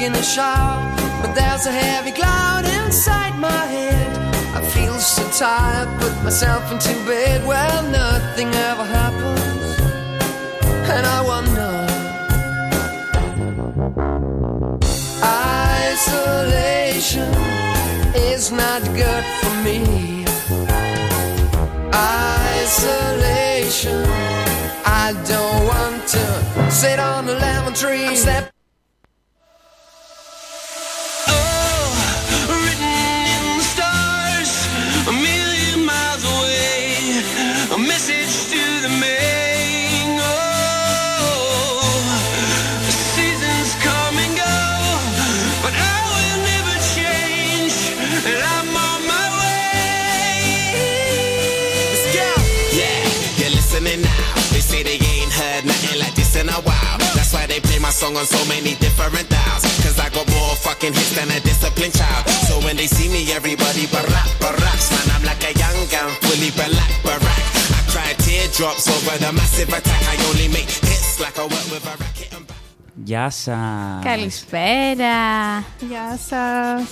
Taking a shower, but there's a heavy cloud inside my head. I feel so tired, put myself into bed. Well, nothing ever happens, and I wonder. Isolation is not good for me. Isolation. I don't want to sit on a lemon tree. Song on so many different dials. Cause I got more fucking hits than a disciplined child. So when they see me, everybody barack, baracks. Man, I'm like a young gun, fully black, barack. I cry teardrops over the massive attack. I only make hits like I work with a racket and back. Γεια σας. Καλησπέρα. Γεια σας.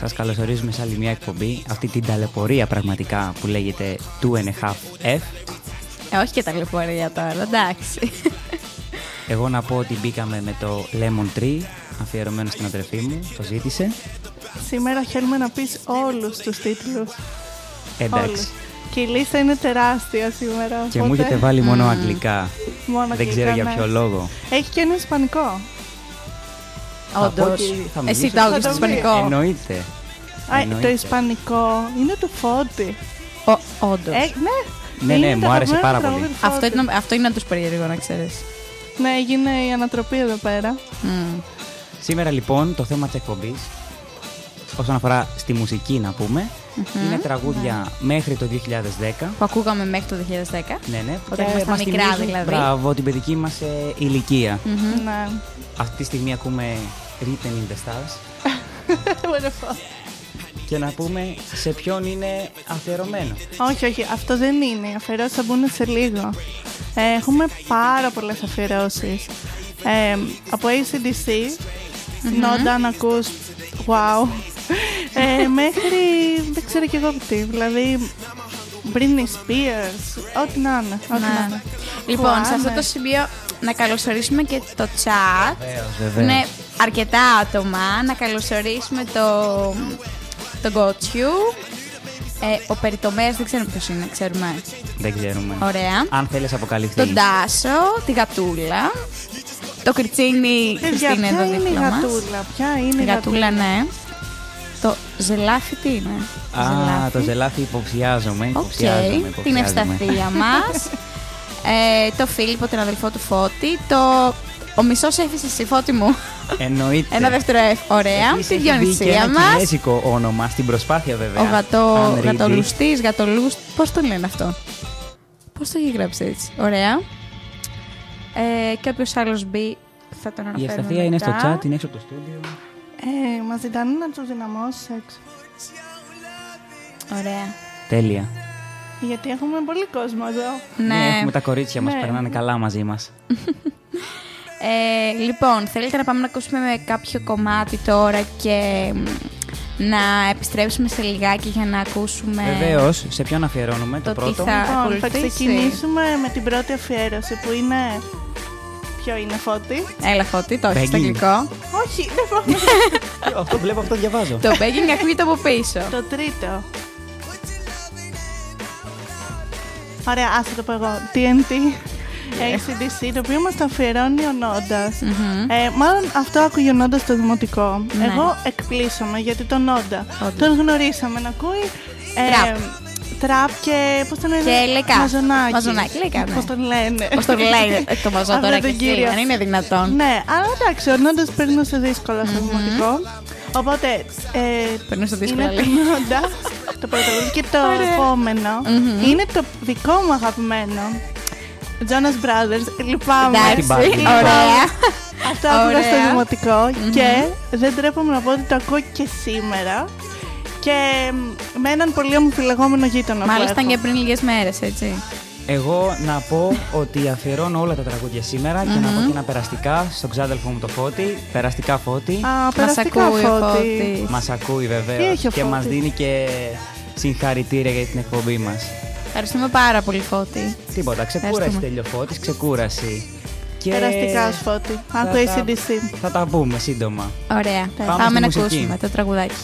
Σας καλωσορίζουμε σε άλλη μια εκπομπή, αυτή την ταλαιπωρία πραγματικά που λέγεται Two and a Half F. Ε, όχι και τα λεωφορεία τώρα, εντάξει. Εγώ να πω ότι μπήκαμε με το Lemon Tree, αφιερωμένο στην αδερφή μου, το ζήτησε. Σήμερα θέλουμε να πεις όλους τους τίτλους. Εντάξει. Όλους. Και η λίστα είναι τεράστια σήμερα. Και μου οπότε- έχετε βάλει μόνο αγγλικά. Μόνο Δεν αγγλικά, ξέρω για ναι. ποιο λόγο. Έχει και ένα ισπανικό. Θα πω Όντως. και- θα Εσύ μιλήσω- το άκουσες Θα στο το βρεις. ισπανικό. Εννοείται. Α, το Εννοείται. ισπανικό είναι του Φώτη. Όντως. Ε, ναι. Ναι, ναι, Είναι το μου άρεσε αγαπημένο πάρα τραγούδι πολύ. του Φώτη. Αυτό, είναι, αυτό είναι να τους περίεργο, να ξέρεις. Ναι, έγινε η ανατροπή εδώ πέρα. Σήμερα λοιπόν το θέμα της εκπομπής, όσον αφορά στη μουσική να πούμε, είναι τραγούδια μέχρι το 2010. Που ακούγαμε μέχρι το 2010. Ναι, ναι. Όταν Και ήμασταν μας μικρά, θυμίζουν, δηλαδή. Μπράβο, την παιδική μας ε, ηλικία. Ναι. Αυτή τη στιγμή ακούμε Written in the Stars. Wonderful. και να πούμε σε ποιον είναι αφιερωμένο. όχι, όχι, αυτό δεν είναι. Οι αφιερώσεις θα μπουν σε λίγο. Ε, έχουμε πάρα πολλές αφιερώσεις. Ε, από ACDC, Νόντα να ακούς, wow. Ε, μέχρι, δεν ξέρω κι εγώ τι, δηλαδή Britney Spears, ό,τι να είναι. Ό,τι να Ναι. είναι. Λοιπόν, σε αυτό Κουάνε. το σημείο να καλωσορίσουμε και το chat. Βεβαίως. Είναι αρκετά άτομα. Να καλωσορίσουμε το, το Γκότσιου. Ε, ο Περιτομέας δεν ξέρουμε ποιος είναι, ξέρουμε. Δεν ξέρουμε. Ωραία. Αν θέλεις αποκαλυφθεί. Τον Τάσο, τη Γατούλα. Το Κριτσίνι, Παιδιά, Χριστίνα ποια εδώ είναι η δίπλα μας. γατούλα, ποια είναι Η Γατούλα, ναι. Το Ζελάφι τι είναι; Α, το ζελάφι υποψιάζομαι. Οκ, υποψιάζομαι, την υποψιάζομαι. ευσταθία μας. ε, το Φίλιππο, τον αδελφό του Φώτη. Το Ο μισός έφυσε στη φώτη μου. Εννοείται. Ένα δεύτερο F. Ωραία. Επίσης Τη έχει μπει και Διονυσία ένα μας. κινέζικο όνομα στην προσπάθεια βέβαια. Ο γατό, Αν ρίχνει. γατολουστής, γατολούστ. Πώς το λένε αυτό; Πώς το έχει γράψει έτσι; Ωραία. Ε, και όποιος άλλος μπει θα τον Η αναφέρουμε. Ευσταθία είναι στο μετά. chat, είναι έξω από το στούντιο. Ε, μας ζητάνε να τους δυναμώσεις έξω. Ωραία. Τέλεια. Γιατί έχουμε πολύ κόσμο εδώ. Ναι. έχουμε τα κορίτσια μας, Ναι. περνάνε καλά μαζί μας. Ε, λοιπόν, θέλετε να πάμε να ακούσουμε με κάποιο κομμάτι τώρα και μ, να επιστρέψουμε σε λιγάκι για να ακούσουμε Βεβαίως, σε ποιον αφιερώνουμε το, το τι πρώτο; θα Λοιπόν, θα ακολουθήσει. ξεκινήσουμε με την πρώτη αφιέρωση που είναι. Ποιο είναι φώτη; Έλα, Φώτη, το έχεις στο Begging. αγγλικό. Όχι, δεν μπορώ. αυτό βλέπω, αυτό διαβάζω. το begging ακούγεται από πίσω. το τρίτο. Ωραία, άσε το πω εγώ. TNT. ACDC, το οποίο μας το αφιερώνει ο Νόντας. Ε, μάλλον αυτό άκουγε ο Νόντας στο δημοτικό. Ναι. Εγώ εκπλήσωμαι γιατί τον Νόντα Όντως. τον γνωρίσαμε να ακούει ε, Τραπ. τραπ και πώς τον λένε Και λεκά. Μαζονάκι. Μαζονάκι, λεκά, ναι. Πώς τον λένε. Πώς το λέει ε, το μαζό Αυτό τώρα τον και εσύ, κύριο. αν είναι δυνατόν. Ναι, αλλά εντάξει, ο Νόντας περνούσε δύσκολα στο δημοτικό. Οπότε, ε, Περνούσε δύσκολα, είναι λέει. το Νόντα, το πρώτο και το επόμενο είναι το δικό μου αγαπημένο. Jonas Brothers, λυπάμαι. Εντάξει, Barbie. Λυπάμαι. ωραία. Αυτό άκουγα στο Ωραία. δημοτικό και δεν τρέπομαι να πω ότι το ακούω και σήμερα. Και μ, με έναν πολύ αμφιλεγόμενο γείτονα. που Μάλιστα έχω. και πριν λίγες μέρες, έτσι. Εγώ να πω ότι αφιερώνω όλα τα τραγούδια σήμερα και να πω και ένα περαστικά στον ξάδελφο μου το Φώτη. Περαστικά Φώτη. Α, Μας περαστικά ακούει ο φώτη. Φώτης. Μας ακούει Τι βεβαίω έχει ο και μας Φώτης; δίνει και συγχαρητήρια για την εκπομπή μας. Ευχαριστούμε πάρα πολύ, Φώτη. Τίποτα, ξεκούραση Ευχαριστούμε. τέλειο Φώτης, ξεκούραση. Και Περαστικά ως φώτη. θα Άκου τα- ACDC. Θα τα πούμε σύντομα. Ωραία. Πάμε Πάμε, στη να μουσική. ακούσουμε το τραγουδάκι.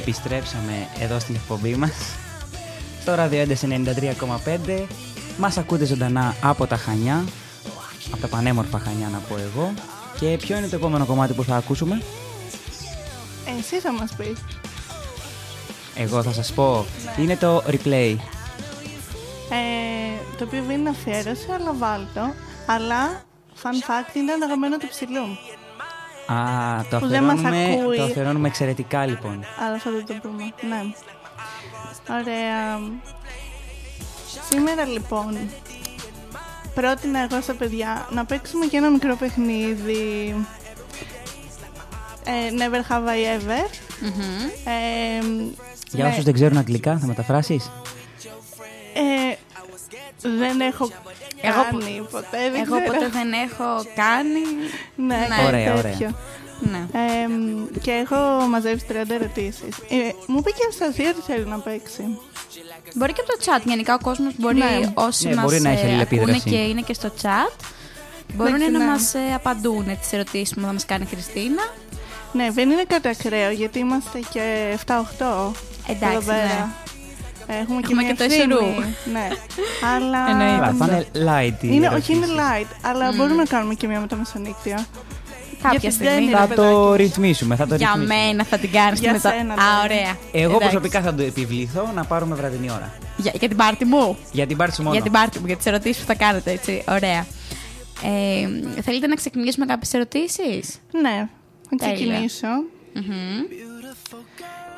Επιστρέψαμε εδώ στην εκπομπή μας στο ράδιο Έντες 93,5 Μας ακούτε ζωντανά από τα Χανιά από τα πανέμορφα Χανιά να πω εγώ και ποιο είναι το επόμενο κομμάτι που θα ακούσουμε; Ε, Εσύ θα μας πεις. εγώ θα σας πω είναι το replay Ε, το οποίο δεν είναι αφιέρωση, αλλά βάλτο. Αλλά, fun fact, είναι αγαπημένο του ψηλού. Α, το Που δεν μας αφιερώνουμε, ακούει. το αφιερώνουμε εξαιρετικά λοιπόν. Αλλά θα δεν το πούμε. Ναι. Ωραία. Σήμερα λοιπόν πρότεινα εγώ στα παιδιά να παίξουμε και ένα μικρό παιχνίδι. Ε, never have I ever. Ε, Για ναι, όσους δεν ξέρουν αγγλικά, θα μεταφράσεις; ε, δεν έχω Εγώ κάνει ποτέ. Δεν Εγώ ξέρω. ποτέ δεν έχω κάνει. Ναι, Ναι. κάτι Ωραία, ωραία. τέτοιο. Ναι. Ε, και έχω μαζέψει 30 ερωτήσεις. Ε, μου είπε και η Αναστασία ότι θέλει να παίξει. Μπορεί και από το chat. Γενικά ο κόσμος μπορεί, Ναι. όσοι Ναι, μας μπορεί να έχει ε, ακούνε αλληλεπίδραση. και είναι και στο chat, μπορούν Εντάξει, να ναι. μας ε, απαντούν τις ερωτήσεις που θα μας κάνει η Χριστίνα. Ναι, δεν είναι κάτι ακραίο γιατί είμαστε και 7-8. Εντάξει, εδώ πέρα. Έχουμε, και Έχουμε μια και το ευθύνη. Ισουρού. ναι. Αλλά. Εννοείται. Καλά, θα είναι light οι Είναι, όχι, είναι ερωτήσεις. light, αλλά μπορούμε να κάνουμε και μια με τα μεσονύκτια. Κάποια Γιατί στιγμή. δεν είναι- Θα παιδάκι το μου. ρυθμίσουμε, θα το Για ρυθμίσουμε. μένα θα την κάνεις Για και μετά. σένα, Α, δηλαδή. ωραία. Εγώ Εντάξει. προσωπικά θα το επιβληθώ να πάρουμε βραδινή ώρα. Για, για την πάρτι μου; Για την πάρτι σου μόνο. Για την πάρτι μου, για τις ερωτήσεις που θα κάνετε, έτσι. Ωραία. Ε, θέλετε να ξεκινήσουμε κάποιες ερωτήσεις; Ναι, θα Τέλεια. ξεκινήσω.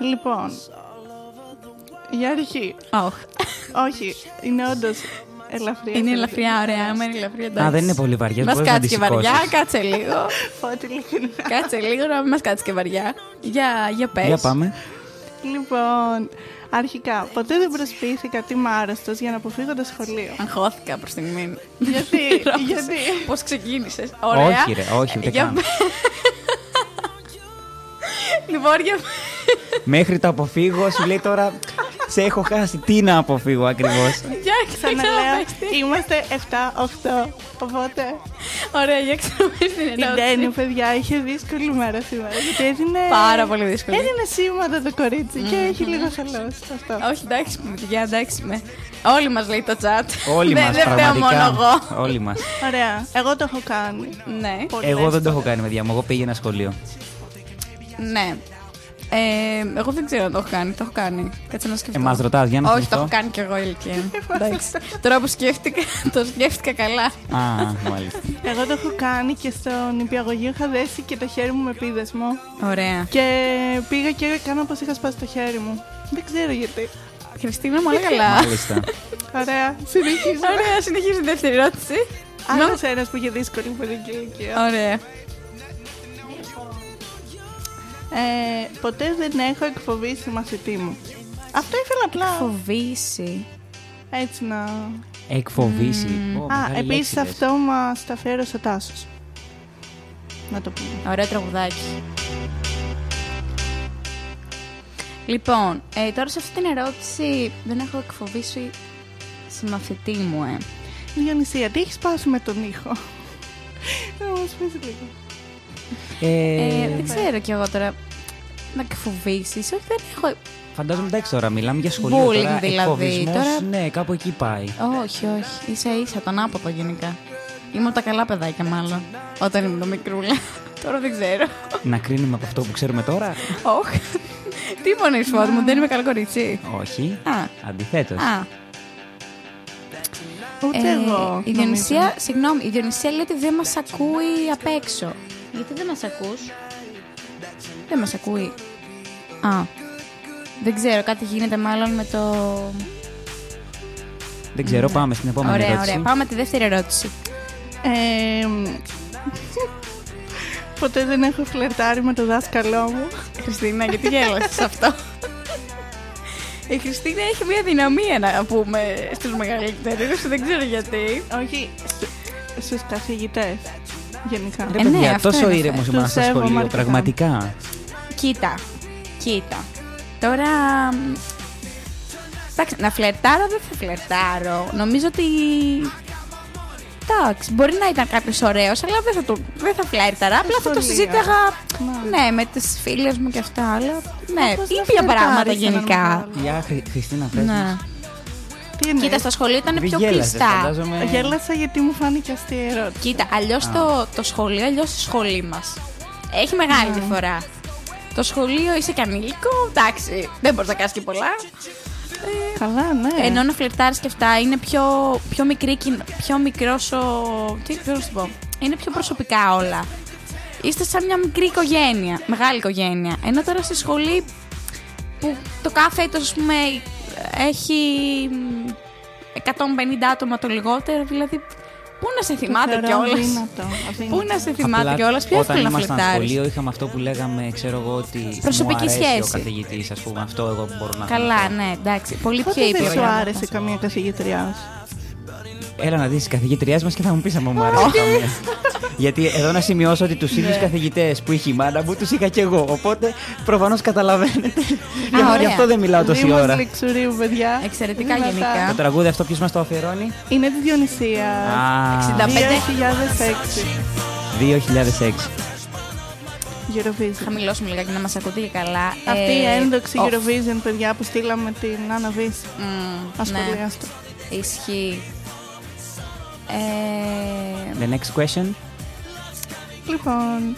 Λοιπόν, για αρχή. Όχι. Όχι, είναι όντως ελαφριά. Είναι ελαφριά, ωραία. Άμα είναι ελαφριά, εντάξει. Α, δεν είναι πολύ βαριά. Μας μπορείς να κάτσει τη και βαριά, σηκώσεις. κάτσε λίγο. Ό,τι ειλικρινά. κάτσε λίγο να μην μας κάτσει και βαριά. Για, για πες. Για πάμε. Λοιπόν, αρχικά, ποτέ δεν προσποιήθηκα ότι είμαι άρρωστος για να αποφύγω το σχολείο. Αγχώθηκα προς στιγμή. γιατί, γιατί; Πώς ξεκίνησες; Ωραία. Όχι, ρε, όχι, ούτε Για καν. πες. Λοιπόν, για Μέχρι το αποφύγω, σου λέει τώρα σε έχω χάσει. Τι να αποφύγω ακριβώς; Για Ξαναλέω, ξαναπες. είμαστε 7-8. Οπότε Ωραία, για ξαναπες την η Ντένι, ερώτηση. παιδιά, είχε δύσκολη μέρα σήμερα. Γιατί έδινε. Πάρα πολύ δύσκολη. Έδινε σήματα το κορίτσι και έχει λίγο χαλώσει αυτό. Όχι, εντάξει, παιδιά, εντάξει με. Όλοι μας λέει το chat. Όλοι Δεν- μας, Δεν φταίω μόνο πραγματικά. εγώ. Όλοι μας. Ωραία, εγώ το έχω κάνει. Ναι, Πολλές Εγώ δεν το έχω φορές. κάνει, παιδιά μου. Εγώ πήγαινα σχολείο. Ναι. Ε, εγώ δεν ξέρω αν το έχω κάνει. Το έχω κάνει. Κάτσε να σκεφτώ. Εμάς ρωτάς, για να Όχι, το θυμηθώ. έχω κάνει κι εγώ ηλικία. Εντάξει. Τώρα που σκέφτηκα, το σκέφτηκα καλά. Α, μάλιστα. Εγώ το έχω κάνει και στον νηπιαγωγείο είχα δέσει και το χέρι μου με πίδεσμο. Ωραία. Και πήγα και έκανα πως είχα σπάσει το χέρι μου. Δεν ξέρω γιατί. Χριστίνα, μου όλα καλά. Μάλιστα. Ωραία, συνεχίζω. Ωραία, συνεχίζει η δεύτερη ερώτηση. Άλλος ένας που είχε δύσκολη παιδική ηλικία. Ωραία. Ε, ποτέ δεν έχω εκφοβήσει μαθητή μου. Αυτό ήθελα απλά Φοβήσει. έτσι να. Εκφοβήσει. Ω, Α, μεγάλη επίσης λέξη λες. αυτό μας τα αφιέρωσε ο Τάσο. Να το πούμε. Ωραίο τραγουδάκι. Λοιπόν, ε, τώρα σε αυτή την ερώτηση δεν έχω εκφοβήσει στη μαθητή μου, ε. Διονυσία, τι έχεις πάθει με τον ήχο; Να μας πεις λίγο. Ε, Ε, δεν ξέρω κι εγώ τώρα να εκφοβήσεις. Όχι, δεν έχω. Φαντάζομαι εντάξει τώρα, μιλάμε για σχολείο. Bullying τώρα, δηλαδή, εκφοβισμός, τώρα- Ναι, κάπου εκεί πάει. Όχι, όχι. σα ίσα τον άποδο γενικά. Είμαι από τα καλά παιδάκια, μάλλον. Όταν ήμουν μικρούλα. τώρα δεν ξέρω. Να κρίνουμε από αυτό που ξέρουμε τώρα; Όχι. Τι υπονοείς, Φώτη μου, δεν είμαι καλό κορίτσι; Όχι. Α, Αντιθέτως. α. Ούτε Ε, εγώ. Η Διονυσία, συγγνώμη, η Διονυσία λέει ότι δεν μας ακούει απ' έξω. Γιατί δεν μας ακούς; Δεν μας ακούει. Α, δεν ξέρω, κάτι γίνεται μάλλον με το... Δεν ξέρω, πάμε στην επόμενη ωραία, ερώτηση. ωραία. Πάμε τη δεύτερη ερώτηση. Ε, ποτέ δεν έχω φλερτάρει με το δάσκαλό μου. Χριστίνα, γιατί γέλασες αυτό; Η Χριστίνα έχει μια δυναμία να πούμε στους μεγαλύτερους, δεν ξέρω γιατί. Όχι, στους καθηγητές. Γενικά. Ρε Ε, ναι, παιδιά, αυτό τόσο είναι ήρεμος αυτό. ήμουν Τους στο σέβομαι σχολείο, αρκετά. πραγματικά. Κοίτα, κοίτα. Τώρα. μ, Εντάξει, να φλερτάρω δεν θα φλερτάρω. Νομίζω ότι. Εντάξει, μπορεί να ήταν κάποιος ωραίος, αλλά δεν θα, το, δεν θα φλέρταρα. Απλά θα το σχολείο. συζήταγα Ναι. ναι, με τις φίλες μου και αυτά. Αλλά ναι, Πώς να ήπια πράγματα φλερτάρεις σε έναν γενικά. μεγάλο. Για Χρυ- Χριστίνα, πες Ναι. μας. Τι εννοείς; Κοίτα, στα σχολεία ήταν Δεν πιο γέλασες, κλειστά. φαντάζομαι. Γέλασα γιατί μου φάνηκε αστεία η ερώτηση. Κοίτα, αλλιώς το, το σχολείο, αλλιώς η σχολή μας. Έχει μεγάλη Ναι. διαφορά. Το σχολείο είσαι και ανήλικο, εντάξει, δεν μπορείς να κάνεις και πολλά. Καλά, ναι. Ενώ να φλερτάρεις και αυτά είναι πιο, πιο μικρή, κοινο- πιο μικρός ο... Τι πώς να σου πω. Είναι πιο προσωπικά όλα. Είστε σαν μια μικρή οικογένεια, μεγάλη οικογένεια. Ενώ τώρα στη σχολή που το κάθε έτος, ας πούμε, έχει μ, 150 άτομα το λιγότερο, δηλαδή πού να σε Το θυμάται θεωρώ κιόλας; αδύνατο, αδύνατο. Πού να σε θυμάται Απλά κιόλας, πιο Όταν εύκολο να ήμασταν φλερτάρεις; σχολείο είχαμε αυτό που λέγαμε, ξέρω εγώ, ότι Προσωπική μου αρέσει σχέση. ο καθηγητής, ας πούμε. Αυτό εγώ μπορώ να Καλά, θυμηθώ. ναι, εντάξει. Πολύ πιο Πότε ήπιο. δεν σου άρεσε καμία καθηγήτριά σου; Έλα να δεις τις καθηγήτριές μας και θα μου πεις αν μου άρεσε καμία. Γιατί εδώ να σημειώσω ότι τους Ναι. ίδιους καθηγητές που είχε η μάνα μου τους είχα και εγώ. Οπότε προφανώς καταλαβαίνετε. Γι' αυτό- ωραία. Γι' αυτό δεν μιλάω τόση Δήμος ώρα. Λεξουρίου, παιδιά. Εξαιρετικά Δυνατά. γενικά. Το τραγούδι αυτό ποιος μας το αφιερώνει; Είναι τη Διονυσία. Α, 65. 2006. 2006. Eurovision. Χαμηλώσουμε λιγάκι να μας ακούτε και καλά. Αυτή η Ε, ένδοξη off. Eurovision, παιδιά, που στείλαμε την Άννα Βύση. Μμμ, Ασχολιάστε. ναι, ισχύει. Ε, The next question. Λοιπόν,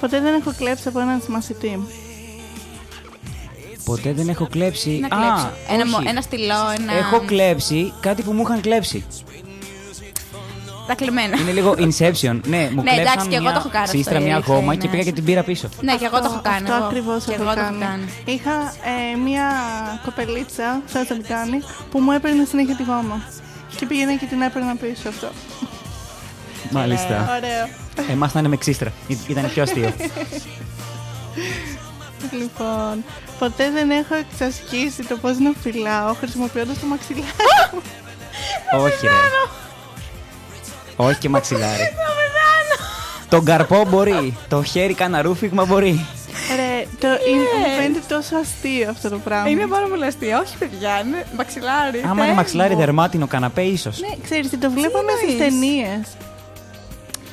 ποτέ δεν έχω κλέψει από έναν μαθητή. Ποτέ δεν έχω κλέψει. να Α, κλέψω. Ένα, μο- όχι. ένα στυλό, ένα... Έχω κλέψει κάτι που μου είχαν κλέψει. Τα κλεμμένα. Είναι λίγο Inception. Ναι, μου Ναι, κλέψαν εντάξει, και εγώ μια το έχω κάνει αυτό, σύστρα, η μια αλήθεια γόμα είναι. και πήγα και την πήρα πίσω. Ναι, και εγώ το έχω κάνει. Αυτό εγώ. ακριβώς Και έχω εγώ το έχω κάνει. κάνει. Είχα ε, μία κοπελίτσα, σαν το κάνει, που μου έπαιρνε συνέχεια τη γόμα. Και πήγαινα και την έπαιρνα πίσω αυτό. Μάλιστα. Ωραίο. Εμάς ήταν με ξύστρα. Ή- Ήταν πιο αστείο. Λοιπόν, ποτέ δεν έχω εξασκήσει το πώς να φυλάω χρησιμοποιώντας το μαξιλάρι. Όχι, ρε. Όχι και μαξιλάρι. Τον καρπό μπορεί. Το χέρι κάνα ρούφιγμα μπορεί. Ρε, το, είναι, μου φαίνεται τόσο αστείο αυτό το πράγμα. Είναι πάρα πολύ αστείο. Όχι, παιδιά, είναι μαξιλάρι. Άμα Θεέ είναι μαξιλάρι μου. δερμάτινο καναπέ, ίσως. Ναι, ξέρεις τι, το βλέπαμε στις εννοείς; ταινίες.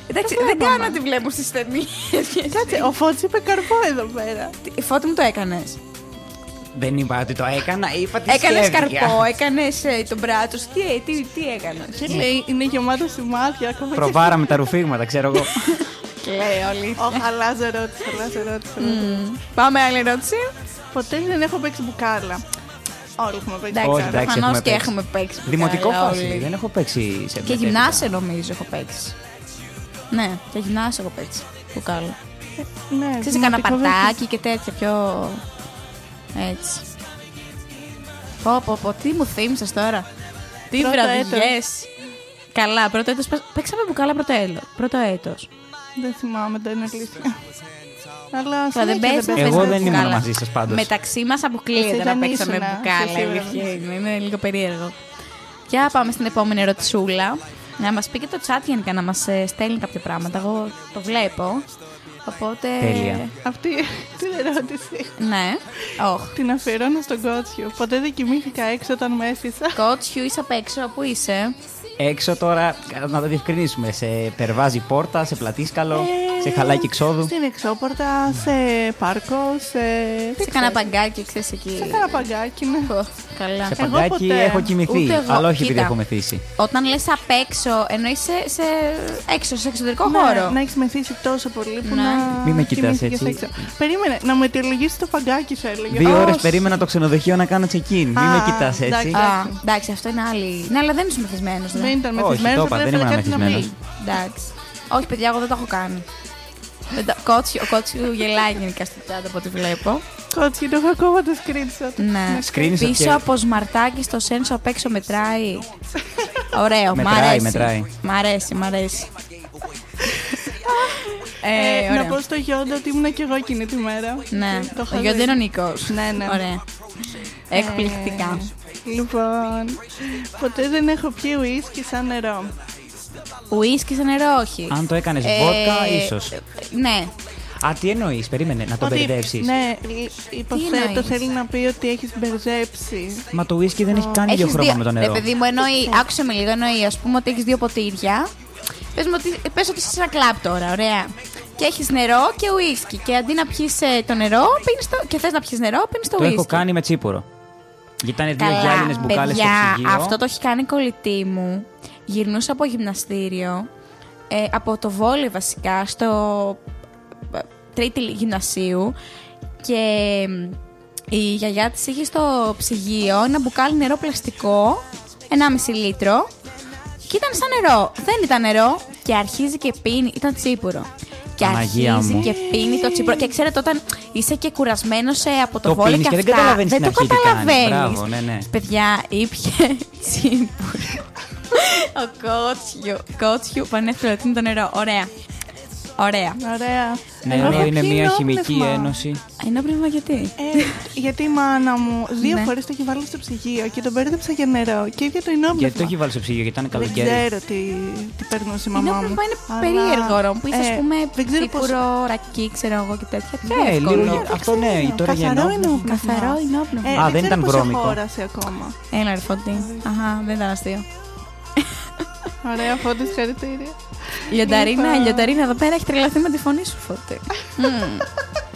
Εντάξει, Το δεν βλέπαμε. κάνω να τη βλέπω στις ταινίες. Κάτσε, ο Φώτης είπε καρπό εδώ πέρα. Η φώτη μου το έκανες; Δεν είπα ότι το έκανα, είπα τι Έκανες σκέφτηκα. καρπό, έκανες τον μπράτσο. σου. Τι, ε, τι, τι έκανες; Και λέει, είναι γεμάτο σημάδια ακόμα και Προβάραμε τα ρουφίγματα, ξέρω εγώ. Λέει όλοι. Ω, αλλάζω ερώτηση, αλλάζω ερώτηση. Πάμε άλλη ερώτηση. Ποτέ δεν έχω παίξει μπουκάλα. Όλοι έχουμε παίξει Εντάξει, Όχι, εντάξει, προφανώ έχουμε και παίξει. έχουμε παίξει. Δημοτικό μπουκάλα φάση. όλοι. Δεν έχω παίξει σε Και μια γυμνάσιο νομίζω έχω παίξει. Ναι, και γυμνάσιο έχω παίξει. Μπουκάλα. Ναι, Ξέρεις, έκανα δημοτικό δεν- παρτάκι και τέτοια πιο. Έτσι. Πω, πω, πω, τι μου θύμισες τώρα; Τι Πρώτο βραδιές. Καλά, πρώτο έτος. πα- Παίξαμε μπουκάλα πρώτο, έλο, πρώτο έτος. Δεν θυμάμαι, δεν είναι αλήθεια. Αλλά Καλά, δεν συνέχεια παίζαμε, Εγώ παίζαμε δεν ήμουν μπουκάλα. μαζί σας πάντως. Μεταξύ μας αποκλείεται Εσύ να δεν παίξαμε ήσουνα, μπουκάλα. εσύ η σίγουρα. αλήθεια είναι. Είναι λίγο περίεργο. Για πάμε στην επόμενη ερωτησούλα. Να μας πει και το chat γενικά να μας ε, στέλνει κάποια πράγματα. Εγώ το βλέπω. Οπότε. Τέλεια. Αυτή την ερώτηση Ναι. Όχι. την αφιερώνω στον κότσιο. Ποτέ δεν κοιμήθηκα έξω όταν με έστησα. Κότσιου, είσαι απ' έξω. Πού είσαι; Έξω τώρα, να το διευκρινίσουμε. Σε περβάζει πόρτα, σε πλατήσκαλο, Ε, σε χαλάκι εξόδου. Στην εξώπορτα, σε πάρκο, σε. Σε κάνα παγκάκι, ξέρεις εκεί. Σε κάνα παγκάκι, ναι. Πω, Καλά. Σε Εγώ παγκάκι ποτέ. έχω κοιμηθεί. Ούτε εγώ. Αλλά όχι επειδή Κοίτα. έχω μεθύσει. Όταν λες απ' έξω, εννοείς σε, σε έξω, σε εξωτερικό Ναι, χώρο. να έχεις μεθύσει τόσο πολύ που Ναι. να. Μη με κοιτάς κοιμήθηκες έτσι. έξω. Περίμενε, να μου αιτιολογήσεις το παγκάκι, σου έλεγε. Δύο ώρες Ως. περίμενα το ξενοδοχείο να κάνω check-in. Μην Α, με κοιτάς έτσι. εντάξει. Α, εντάξει, αυτό είναι άλλη. Ναι, αλλά δεν είσαι μεθυσμένος. Δεν ήταν Όχι, μεθυσμένος, το είπα, απλά δεν ήθελα ήμουν κάτι να μεθυσμένος. πει. Εντάξει. Όχι, παιδιά, εγώ δεν το έχω κάνει. Δεν το- Κότσιο, ο Κότσιο γελάει γενικά στο chat από ό,τι βλέπω. Κότσι, το έχω ακόμα το screenshot. Ναι. Screenshot Πίσω και- από σμαρτάκι στο σένσο απ' έξω μετράει. Ωραίο, μ' Μετράει, αρέσει. μετράει. Μ' αρέσει, μ' αρέσει. Ε, ε, να ωραία. πω στο Γιόντα ότι ήμουν και εγώ εκείνη τη μέρα. Ναι, Το είχα ο Γιόντα δει. είναι ο Νίκος. Ναι, ναι. Ωραία. Εκπληκτικά. Ε, λοιπόν, ποτέ δεν έχω πιει ουίσκι σαν νερό. Ουίσκι σε νερό, όχι. Αν το έκανες Ε, βότκα, ίσως. Ναι. Α, τι εννοείς, περίμενε, να το Ότι- μπερδέψεις. Ναι, λ- υποθέτω εννοείς; θέλει να πει ότι έχεις μπερδέψει. Μα το whisky δεν έχει καν ίδιο Έχεις χρώμα δύο- με το Ρε νερό. παιδί μου, εννοεί, άκουσε με λίγο, εννοεί, ας πούμε ότι έχεις δύο ποτήρια. Πες, μου ότι, πες ότι είσαι σε ένα κλαμπ τώρα, ωραία. Και έχεις νερό και ουίσκι. Και αντί να πιεις ε, το νερό, πίνεις το, και θες να πιεις νερό, πίνεις το Το ουίσκι. έχω κάνει με τσίπορο. Γιατί ήταν δύο Καλά, γυάλινες μπουκάλες στο παιδιά, ψυγείο. αυτό το έχει κάνει κολλητή μου. Γυρνούσα από γυμναστήριο, ε, από το βόλιο βασικά, στο ε, τρίτη γυμνασίου και μ, η γιαγιά της είχε στο ψυγείο ένα μπουκάλι νερό πλαστικό, 1,5 λίτρο, και ήταν σαν νερό. Δεν ήταν νερό και αρχίζει και πίνει, ήταν τσίπουρο. Και Παναγία αρχίζει μου. και πίνει το τσίπουρο. Και ξέρετε, όταν είσαι και κουρασμένος από το, Το βόλιο πίνεις και, και δεν αυτά, καταλαβαίνεις δεν στην το αρχή τι κάνει. καταλαβαίνεις. Μπράβο, ναι, ναι. Παιδιά, ήπια τσίπουρο. Ο κότσιου. Κότσιου πανέφερε ότι είναι το νερό. Ωραία. Ωραία. Ωραία. Νερό Εγώ Ναι, είναι πιω μια ενόπνευμα. χημική ένωση. Ενόπνευμα γιατί; Ε, γιατί η μάνα μου δύο Ναι. φορές το έχει βάλει στο ψυγείο και τον μπέρδεψα για νερό και ίδια το ενόπνευμα. Γιατί το έχει βάλει στο ψυγείο, γιατί ήταν Δεν καλοκαίρι. ξέρω τι, τι περνούσε η μαμά μου. Ενόπνευμα είναι Αλλά, περίεργο ρε, που είσαι, ε, ας πούμε, δεν ξέρω πώς- τσίπουρο, ρακί, ξέρω εγώ και τέτοια. Πιο Ναι, εύκολο. λίγο. Αυτό ναι, τώρα για Καθαρό ενόπνευμα. ενόπνευμα. Καθαρό ενόπνευμα. Ε, Α, δεν ξέρω ήταν πώς βρώμικο. αχώρασε ακόμα. Έλα ρε φώτη. Αχα, δεν ήταν αστείο. Ωραία, φώτης, χαρακτήρια. Η Λιονταρίνα, Λοιπόν. η Λιονταρίνα εδώ πέρα έχει τρελαθεί με τη φωνή σου, Φώτη. Μμμ.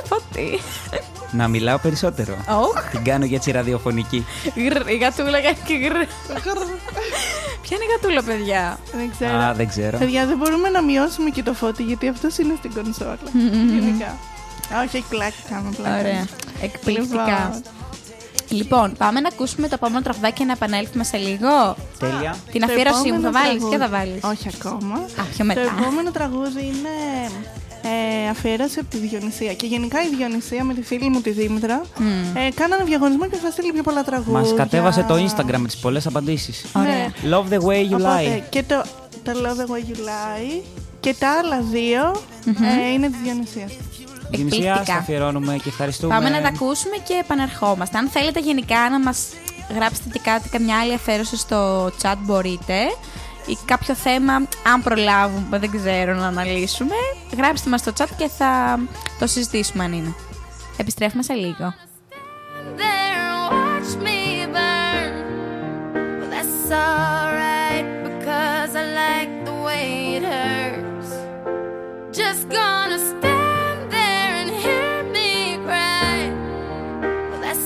Φώτη. Να μιλάω περισσότερο. Ωχ, Την κάνω για έτσι ραδιοφωνική. γρ, η γατούλα κάνει και γρ. Ποια είναι η γατούλα, παιδιά; Δεν ξέρω. Α, δεν ξέρω. Παιδιά, δεν μπορούμε να μειώσουμε και το φώτι γιατί αυτός είναι στην κονσόλα. Γενικά. Όχι, έχει πλάκα, κάνουμε πλάκα. Ωραία. Εκπληκτικά. Λοιπόν, Λοιπόν, πάμε να ακούσουμε το επόμενο τραγουδάκι και να επανέλθουμε σε λίγο. Τέλεια. Την το αφιέρωσή μου θα επόμενο βάλεις. τραγούδι- Ποια θα βάλεις; Όχι ακόμα. Α, πιο Το μετά. επόμενο τραγούδι είναι ε, αφιέρωση από τη Διονυσία. Και γενικά η Διονυσία με τη φίλη μου τη Δήμητρα ε, κάνανε διαγωνισμό και θα στείλει πιο πολλά τραγούδια. Μας κατέβασε το Instagram με τις πολλές απαντήσεις. Ωραία. Ναι. Love the way you Οπότε lie. και το, το Love the Way You Lie και τα άλλα δύο, ε, είναι της Διονυσίας. Γενισιά, Εκπληκτικά. στα αφιερώνουμε και ευχαριστούμε. Πάμε να τα ακούσουμε και επανερχόμαστε. Αν θέλετε γενικά να μας γράψετε και κάτι, καμιά άλλη αφαίρωση στο chat μπορείτε ή κάποιο θέμα, αν προλάβουμε, δεν ξέρω να αναλύσουμε, γράψτε μας στο chat και θα το συζητήσουμε αν είναι. Επιστρέφουμε σε λίγο. there and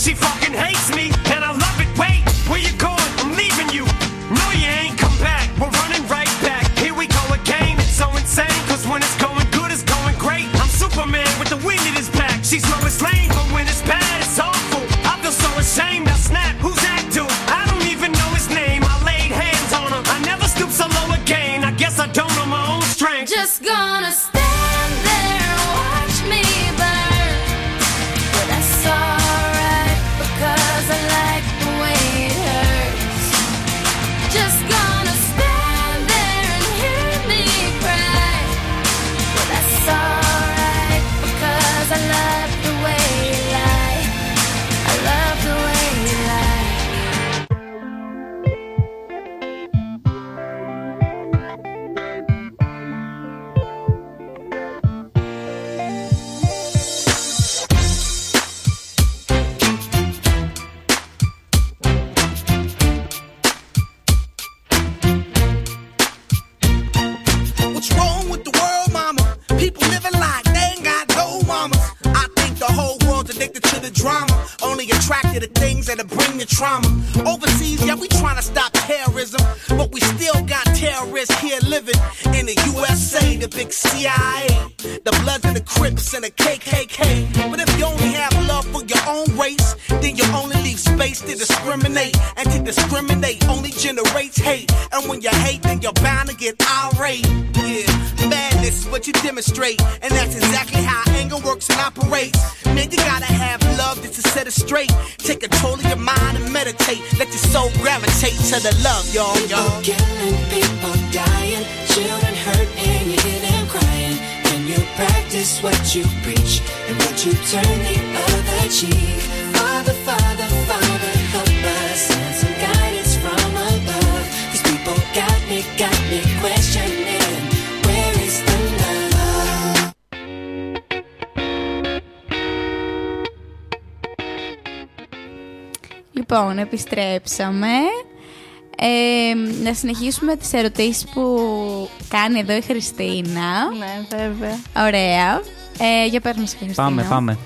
She fucking hates me, and I love it. Wait, where you going? I'm leaving you. No, you ain't come back. We're running right back. Here we go again. It's so insane, cause when it's going good, it's going great. I'm Superman with the wind in his back. She's Lois Lane, but when it's bad, it's awful. I feel so ashamed. I snap. Who's that dude? I don't even know his name. I laid hands on him. I never stoop so low again. I guess I don't know my own strength. Just gonna επιστρέψαμε. Ε, να συνεχίσουμε τις ερωτήσεις που κάνει εδώ η Χριστίνα. Ναι, βέβαια. Ωραία. Ε, για πες μας, Χριστίνα. Πάμε, πάμε.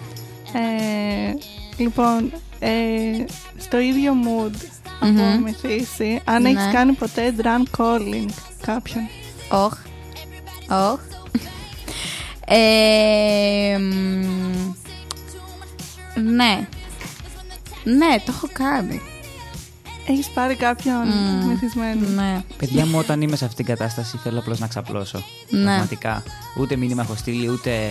Ε, λοιπόν, ε, στο ίδιο mood από Μμμ. μεθύσει, αν Ναι. έχεις κάνει ποτέ drum calling κάποιον; Όχ. Όχ. Ε, μ, ναι. Ναι, το έχω κάνει. Έχεις πάρει κάποιον Μμ. μεθυσμένο. Ναι. Παιδιά μου, όταν είμαι σε αυτήν την κατάσταση, θέλω απλώς να ξαπλώσω. Ναι. Πραγματικά. Ούτε μήνυμα έχω στείλει, ούτε.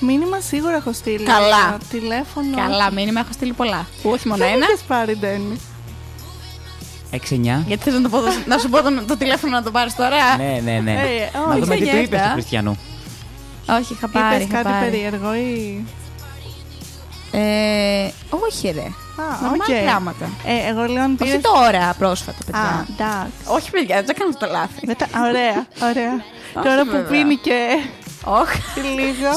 Μήνυμα σίγουρα έχω στείλει. Καλά. αλλά Τηλέφωνο. Καλά, μήνυμα έχω στείλει πολλά. Όχι μόνο Δεν ένα. έχεις πάρει, Ντένι. 6-9. Γιατί θες να, το πω, το- να σου πω το, το τηλέφωνο να το πάρεις τώρα. Ναι, ναι, ναι. Ε, να όχι, δούμε τι του είπες γενιέτα. του Χριστιανού. Όχι, είχα πάρει. Είπες είχα κάτι πάρει. περίεργο ή... Ε, όχι ρε. Α, Νορμάλ οκ. πράγματα. Ε, εγώ λέω αν Όχι πήρες... τώρα, πρόσφατα, Α, παιδιά. εντάξει. Όχι, παιδιά, δεν θα κάνω αυτό το λάθη. Μετά, ωραία, ωραία. Όχι, Τώρα που βέβαια. πίνει και Όχι. λίγο.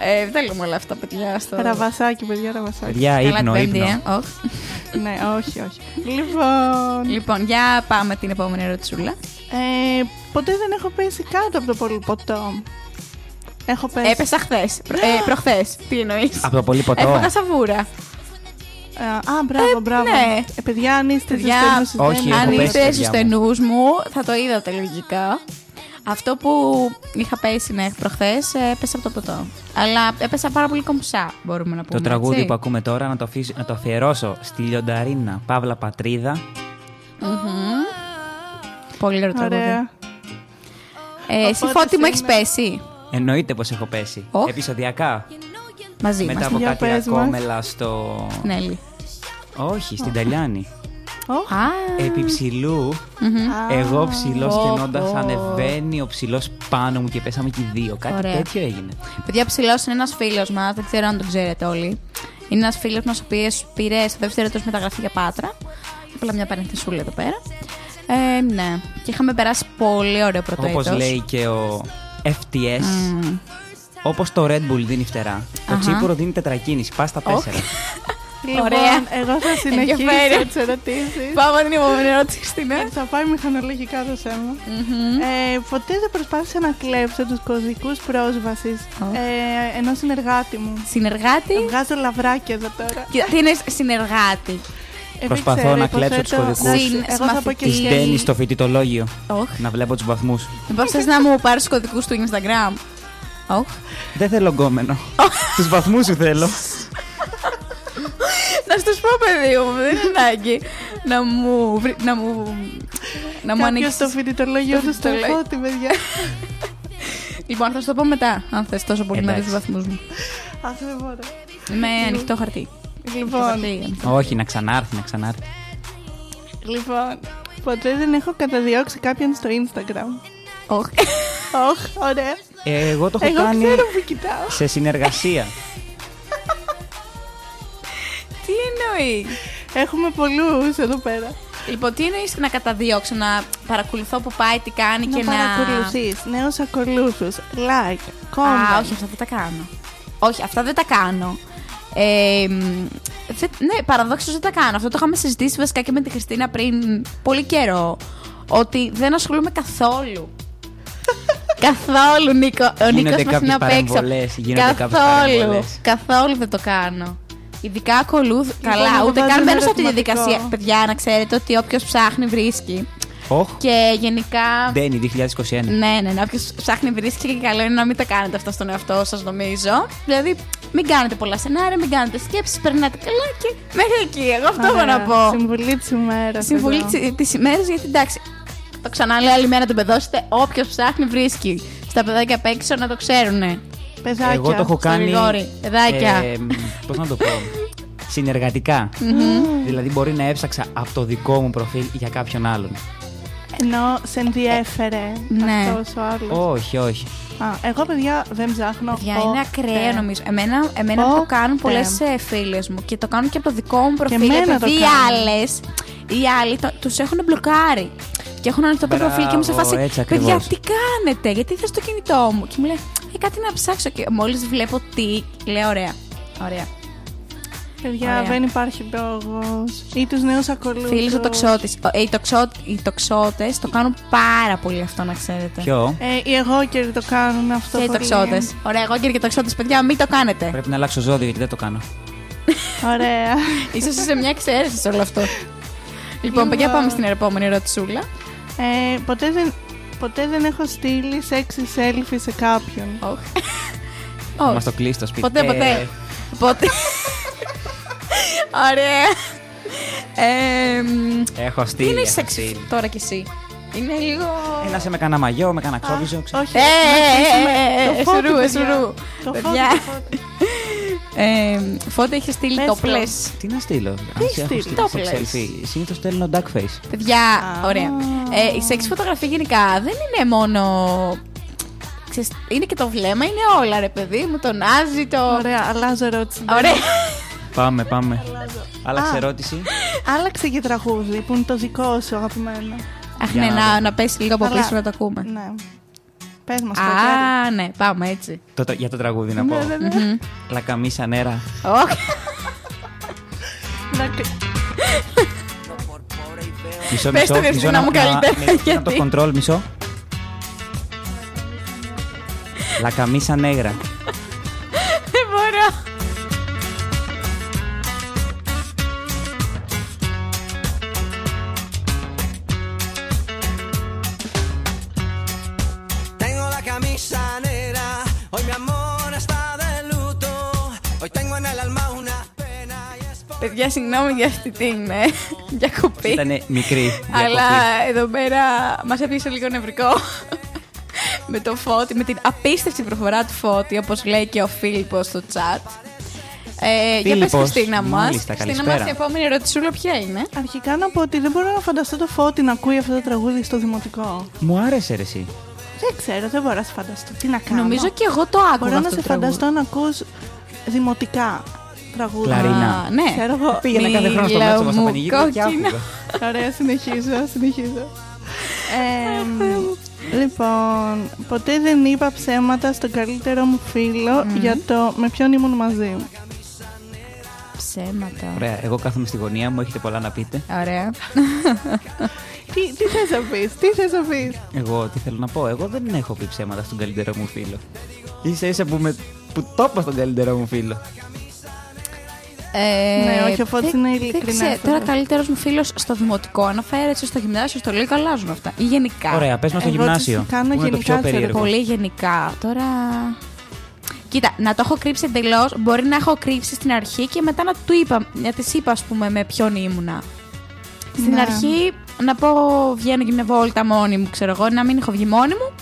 Ε, δεν λέμε όλα αυτά, παιδιά. Στο... Ραβασάκι, παιδιά, ραβασάκι. Παιδιά, Καλά την ύπνο, Πέμπτη, ύπνο. ε. Όχι. ναι, όχι, όχι. Λοιπόν, Λοιπόν, για πάμε την επόμενη ερωτησούλα. ε, ποτέ δεν έχω πέσει κάτω από το πολύ ποτό. Έχω πέσει. Έπεσα χθες. Ε, Προχθές. Τι εννοείς; Από το πολύ ποτό. Έφαγα σαβούρα. Ε, Α, μπράβο, μπράβο. ναι. Ε, παιδιά, αν είστε στους Παιδιά, στενούς σας, όχι, δεν έχω Αν πέσει, είστε παιδιά στους μου. στενούς μου, θα το είδατε λογικά. Αυτό που είχα πέσει ναι, προχθές, έπεσα από το ποτό. Αλλά έπεσα πάρα πολύ κομψά, μπορούμε να πούμε. Το τραγούδι έτσι. που ακούμε τώρα να το, αφήσω- να το αφιερώσω στη Λιονταρίνα Παύλα Πατρίδα. Πολύ ωραίο τραγούδι. Ωραία. Ε, εσύ Οπότε φώτη μου έχεις σήμερα- πέσει; Εννοείται πως έχω πέσει. Οχ. Επεισοδιακά. Μαζί Μετά μας. από Για κάτι πες μας. ακόμελα στο. Νέλη. Όχι, στην Ταλιάνη. Οχ. Α, Επί ψηλού, Α, εγώ ψηλός Πω, καινώντα, πω. ανεβαίνει ο ψηλός πάνω μου και πέσαμε και οι δύο. Κάτι Ωραία. τέτοιο έγινε. παιδιά, ψηλός είναι ένας φίλος μας, δεν ξέρω αν τον ξέρετε όλοι. Είναι ένας φίλος μας ο οποίος πήρε στο δεύτερο του μεταγραφή για πάτρα. Απλά μια παρενθεσούλα εδώ πέρα. Ε, ναι. Και είχαμε περάσει πολύ ωραίο πρώτο Όπως έτος. λέει και ο FTS, Μμ. όπως το Red Bull δίνει φτερά, το Αχα. τσίπουρο δίνει τετρακίνηση. Πας στα Οχ. τέσσερα. Λοιπόν, Ωραία. εγώ θα συνεχίσω Ενδιαφέρον. τις ερωτήσεις. Πάμε την επόμενη ερώτηση, Χριστίνα. Ε, Θα πάει μηχανολογικά το θέμα. Ε, ποτέ δεν προσπάθησα να κλέψω τους κωδικούς πρόσβασης Ω. ε, ενός συνεργάτη μου. Συνεργάτη; Βγάζω λαβράκια εδώ τώρα. Κοίτα, Τι είναι συνεργάτη; Ε, δεν Προσπαθώ ξέρω, να υποθέτω- κλέψω τους κωδικούς. Εντάξει, Συν- Εγώ θα πω και μαθητή. Τη Τι- σχέση. Ντένι στο φοιτητολόγιο. Όχι. Να βλέπω τους βαθμούς. Μήπω θες να μου πάρεις του κωδικούς του Instagram; Όχι. Δεν θέλω γκόμενο. τους βαθμούς σου θέλω. Να σου πω, παιδί μου, δεν είναι ανάγκη να μου. βρει- να μου. να μου Κάποιος ανοίξεις. στο φοιτητολόγιο στο του στο φοιτητολόγιο. φώτη, παιδιά. Λοιπόν, θα σου το πω μετά, αν θες τόσο πολύ να δει τους Εντάξει. βαθμούς μου. Αχ, δεν μπορώ. Με ανοιχτό χαρτί. Ανοιχτό Λοιπόν, χαρτί, ανοιχτό. Όχι, να ξανάρθει, να ξανάρθει. λοιπόν, ποτέ δεν έχω καταδιώξει κάποιον στο Instagram. Όχι. Όχ, ωραία. Ε, εγώ το έχω Εγώ κάνει ξέρω που κοιτάω. σε συνεργασία. Τι εννοεί; Έχουμε πολλούς εδώ πέρα. Λοιπόν, τι εννοείς να καταδιώξω, να παρακολουθώ που πάει, τι κάνει Να και να. παρακολουθείς νέους ακολούθους. Like, Α, comment. όχι, αυτά δεν τα κάνω. Όχι, αυτά δεν τα κάνω. Ε, μ, δεν- ναι, παραδόξως δεν τα κάνω. Αυτό το είχαμε συζητήσει βασικά και με τη Χριστίνα πριν πολύ καιρό. Ότι δεν ασχολούμαι καθόλου. καθόλου, Νίκο. Ο Νίκος Γίνονται μα είναι κάποιες απ' έξω. παρεμβολές, γίνονται κάποιες Καθόλου. παρεμβολές. Καθόλου δεν το κάνω. Ειδικά ακολούθω. Καλά, εγώ ούτε βάζω καν ένα μπαίνω σε αυτή τη ερωτηματικό. διαδικασία. Παιδιά, να ξέρετε ότι όποιος ψάχνει βρίσκει. Όχ, Και γενικά. Ντένι 2021. Ναι, ναι, ναι. Όποιος ψάχνει βρίσκει και καλό είναι να μην τα κάνετε αυτά στον εαυτό σας, νομίζω. Δηλαδή, μην κάνετε πολλά σενάρια, μην κάνετε σκέψεις, περνάτε καλά και μέχρι εκεί. Εγώ αυτό έχω Ωραία. να πω. Συμβουλή της ημέρας. Συμβουλή εδώ. τη ημέρας, γιατί εντάξει. Το ξαναλέω άλλη μέρα να το παιδώσετε. Όποιος ψάχνει βρίσκει. Στα παιδάκια απ' έξω να το ξέρουν. Παιδάκια. Εγώ το έχω κάνει. Γρηγόρη, παιδάκια. Πώς να το πω. συνεργατικά. Δηλαδή, μπορεί να έψαξα από το δικό μου προφίλ για κάποιον άλλον. Ενώ σε ενδιέφερε Ναι. αυτός ο άλλος. Όχι, όχι. Α, εγώ παιδιά δεν ψάχνω. Παιδιά, ποτέ. είναι ακραίο νομίζω. Εμένα, εμένα το Ποτέ. κάνουν πολλές φίλες μου και το κάνουν και από το δικό μου προφίλ. εμένα το επειδή οι κάνουν. άλλες, οι άλλοι τους έχουν μπλοκάρει. Και έχουν ανοιχτό το Μπράβο, προφίλ και μου σε φάση. έτσι Παιδιά, ακριβώς. τι κάνετε, γιατί θε το κινητό μου. Και μου λέει, Ε, κάτι να ψάξω. Και μόλις βλέπω τι. Λέω, ωραία. Ωραία. Παιδιά, Ωραία. δεν υπάρχει λόγος. Ή τους νέους ακολούθους. Φίλος ο τοξότης. Ο- ε, Οι, τοξό, οι τοξότες το κάνουν πάρα πολύ αυτό, να ξέρετε. Ποιο; Ε, οι εγώκεροι το κάνουν αυτό. Και οι πολύ. τοξότες. Ωραία, εγώ και οι τοξότες, παιδιά, μην το κάνετε. Πρέπει να αλλάξω ζώδιο γιατί δεν το κάνω. Ωραία. Ίσως είσαι μια εξαίρεση σε όλο αυτό. Λοιπόν, παιδιά, πάμε στην επόμενη ερωτησούλα. Ε, ποτέ, δεν, ποτέ δεν έχω στείλει σεξι selfie σε κάποιον. Όχι. Μας Όχι. το κλείσει το σπίτι. Ποτέ, Ε, ποτέ. Ποτέ. Ωραία. Ε, μ, Έχω Τι στείλει. είναι η έχω σεξ στείλει. τώρα κι εσύ; Είναι λίγο. Ένα σε με κανένα μαγιό, με κανένα ξόβιζο. ξέρω. Όχι. Ε, να ε, ε, αφήσουμε ε, το φώτι, εσουρού, παιδιά. εσουρού. Το φώτι, Παιδιά. το φώτι. Ε, Φώτη έχει στείλει Πες το το. πλες. Τι να στείλω. Τι Αν σε έχω στείλεις; στείλει Το σεξ πλες. selfie. Συνήθως στέλνω duck face. Παιδιά, Α. ωραία. Ε, η σεξ φωτογραφία γενικά δεν είναι μόνο. Ξέρεις, είναι και το βλέμμα, είναι όλα ρε παιδί μου, το νάζι, το. Ωραία, αλλάζω ερώτηση. Ωραία. Πάμε, πάμε. Άλλαξε Α. ερώτηση. Άλλαξε και τραγούδι που είναι το δικό σου αγαπημένο. Αχ, Για ναι, να να, δω. να πέσει λίγο από Αλλά- πίσω να το ακούμε. Ναι. Πες μας, Α, ναι, πάμε έτσι. Το- το- για το τραγούδι να πω. Ναι, ναι, ναι. Λακαμίσα νέρα. Όχι. Να- Μισό, Πες μισό. το, μισό Χριστίνα να- μου, να- καλύτερα, ναι, να γιατί. το control, μισό. Λακαμίσα νέγρα. Παιδιά, συγγνώμη για αυτή την ε, διακοπή. Ήταν μικρή. Αλλά διακοπή. εδώ πέρα μας έπιασε λίγο νευρικό. με το φώτι, με την απίστευτη προφορά του φώτι, όπως λέει και ο Φίλιππος στο chat. Ε, για πες Φίλιππος, Χριστίνα μας. μάλιστα, Χριστίνα καλησπέρα. μας, η επόμενη ερωτησούλα ποια είναι; Αρχικά να πω ότι δεν μπορώ να φανταστώ το φώτι να ακούει αυτό το τραγούδι στο δημοτικό. Μου άρεσε ρε εσύ. Δεν ξέρω, δεν μπορώ να σε φανταστώ. Τι να κάνω. Νομίζω και εγώ το άκουγα Μπορώ να αυτό σε το τραγούδι. φανταστώ να ακούς δημοτικά τραγούδια. Κλαρίνα. Α, ναι. Ξέρω εγώ. Πήγαινα κάθε χρόνο στο Μίλα μέτσο μας στα μου, πανηγύρια και κόκκινα. άκουγα. Ωραία, συνεχίζω, συνεχίζω. Ε, λοιπόν, ποτέ δεν είπα ψέματα στον καλύτερο μου φίλο για το με ποιον ήμουν μαζί. Ψέματα. Ωραία, εγώ κάθομαι στη γωνία μου, έχετε πολλά να πείτε. Ωραία. Τι, τι θες να πεις, τι θες να πεις; Εγώ τι θέλω να πω, εγώ δεν έχω πει ψέματα στον καλύτερό μου φίλο. Ίσα ίσα που, με, που το είπα στον καλύτερό μου φίλο. Ε, Ναι, όχι, ο Φώτης δεν- είναι δεν ειλικρινές ξέρω, Τώρα αυτός. καλύτερος μου φίλος στο δημοτικό αναφέρεται, στο γυμνάσιο, στο λίγο αλλάζουν αυτά. Ή γενικά. Ωραία, πες μας το Εγώ γυμνάσιο. τις κάνω που είναι το γενικά, πιο ξέρω, περίεργο. Πολύ γενικά. Τώρα. Κοίτα, να το έχω κρύψει εντελώς. Μπορεί να έχω κρύψει στην αρχή και μετά να του είπα, να της είπα, ας πούμε, με ποιον ήμουνα. Στην Ναι. αρχή να πω βγαίνω για μια βόλτα μόνη μου, ξέρω εγώ, να μην έχω βγει μόνη μου.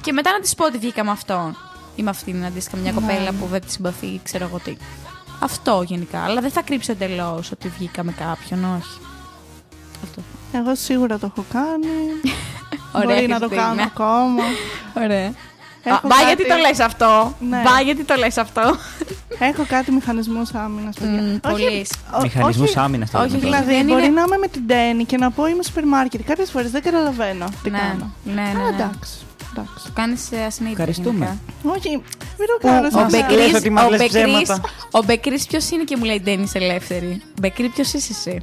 Και μετά να της πω ότι βγήκα με αυτόν. Ή με αυτήν, αντίστοιχα, μια Ναι. κοπέλα που δεν της συμπαθεί, ξέρω εγώ τι. Αυτό γενικά. Αλλά δεν θα κρύψω εντελώς ότι βγήκα με κάποιον, όχι. Αυτό. Εγώ σίγουρα το έχω κάνει. Ωραία, Μπορεί να το Χριστίνα. κάνω ακόμα. Ωραία. Έχω Α, Μπα κάτι- γιατί το λες αυτό; Ναι. Μπα γιατί το λες αυτό; Έχω κάτι μηχανισμούς άμυνας, παιδιά. Μμ, Όχι, πολύ. ο- Μηχανισμούς όχι- άμυνας το όχι, λέμε τώρα. Δηλαδή, Δεν μπορεί είναι- να είμαι με την Τέννη και να πω είμαι σούπερ μάρκετ. Κάποιες φορές δεν καταλαβαίνω τι Ναι, κάνω. ναι, ναι, Αλλά ναι. εντάξει. Εντάξει. Το κάνεις ασυνείδητα. Ευχαριστούμε. γενικά. Όχι, μην το κάνω Ο σαν Μπεκρής- να- Μπεκρής, ότι μας ο λες Μπεκρής, ψέματα. ο Μπεκρής ποιος είναι και μου λέει Ντένις ελεύθερη. Μπεκρή ποιος είσαι εσύ;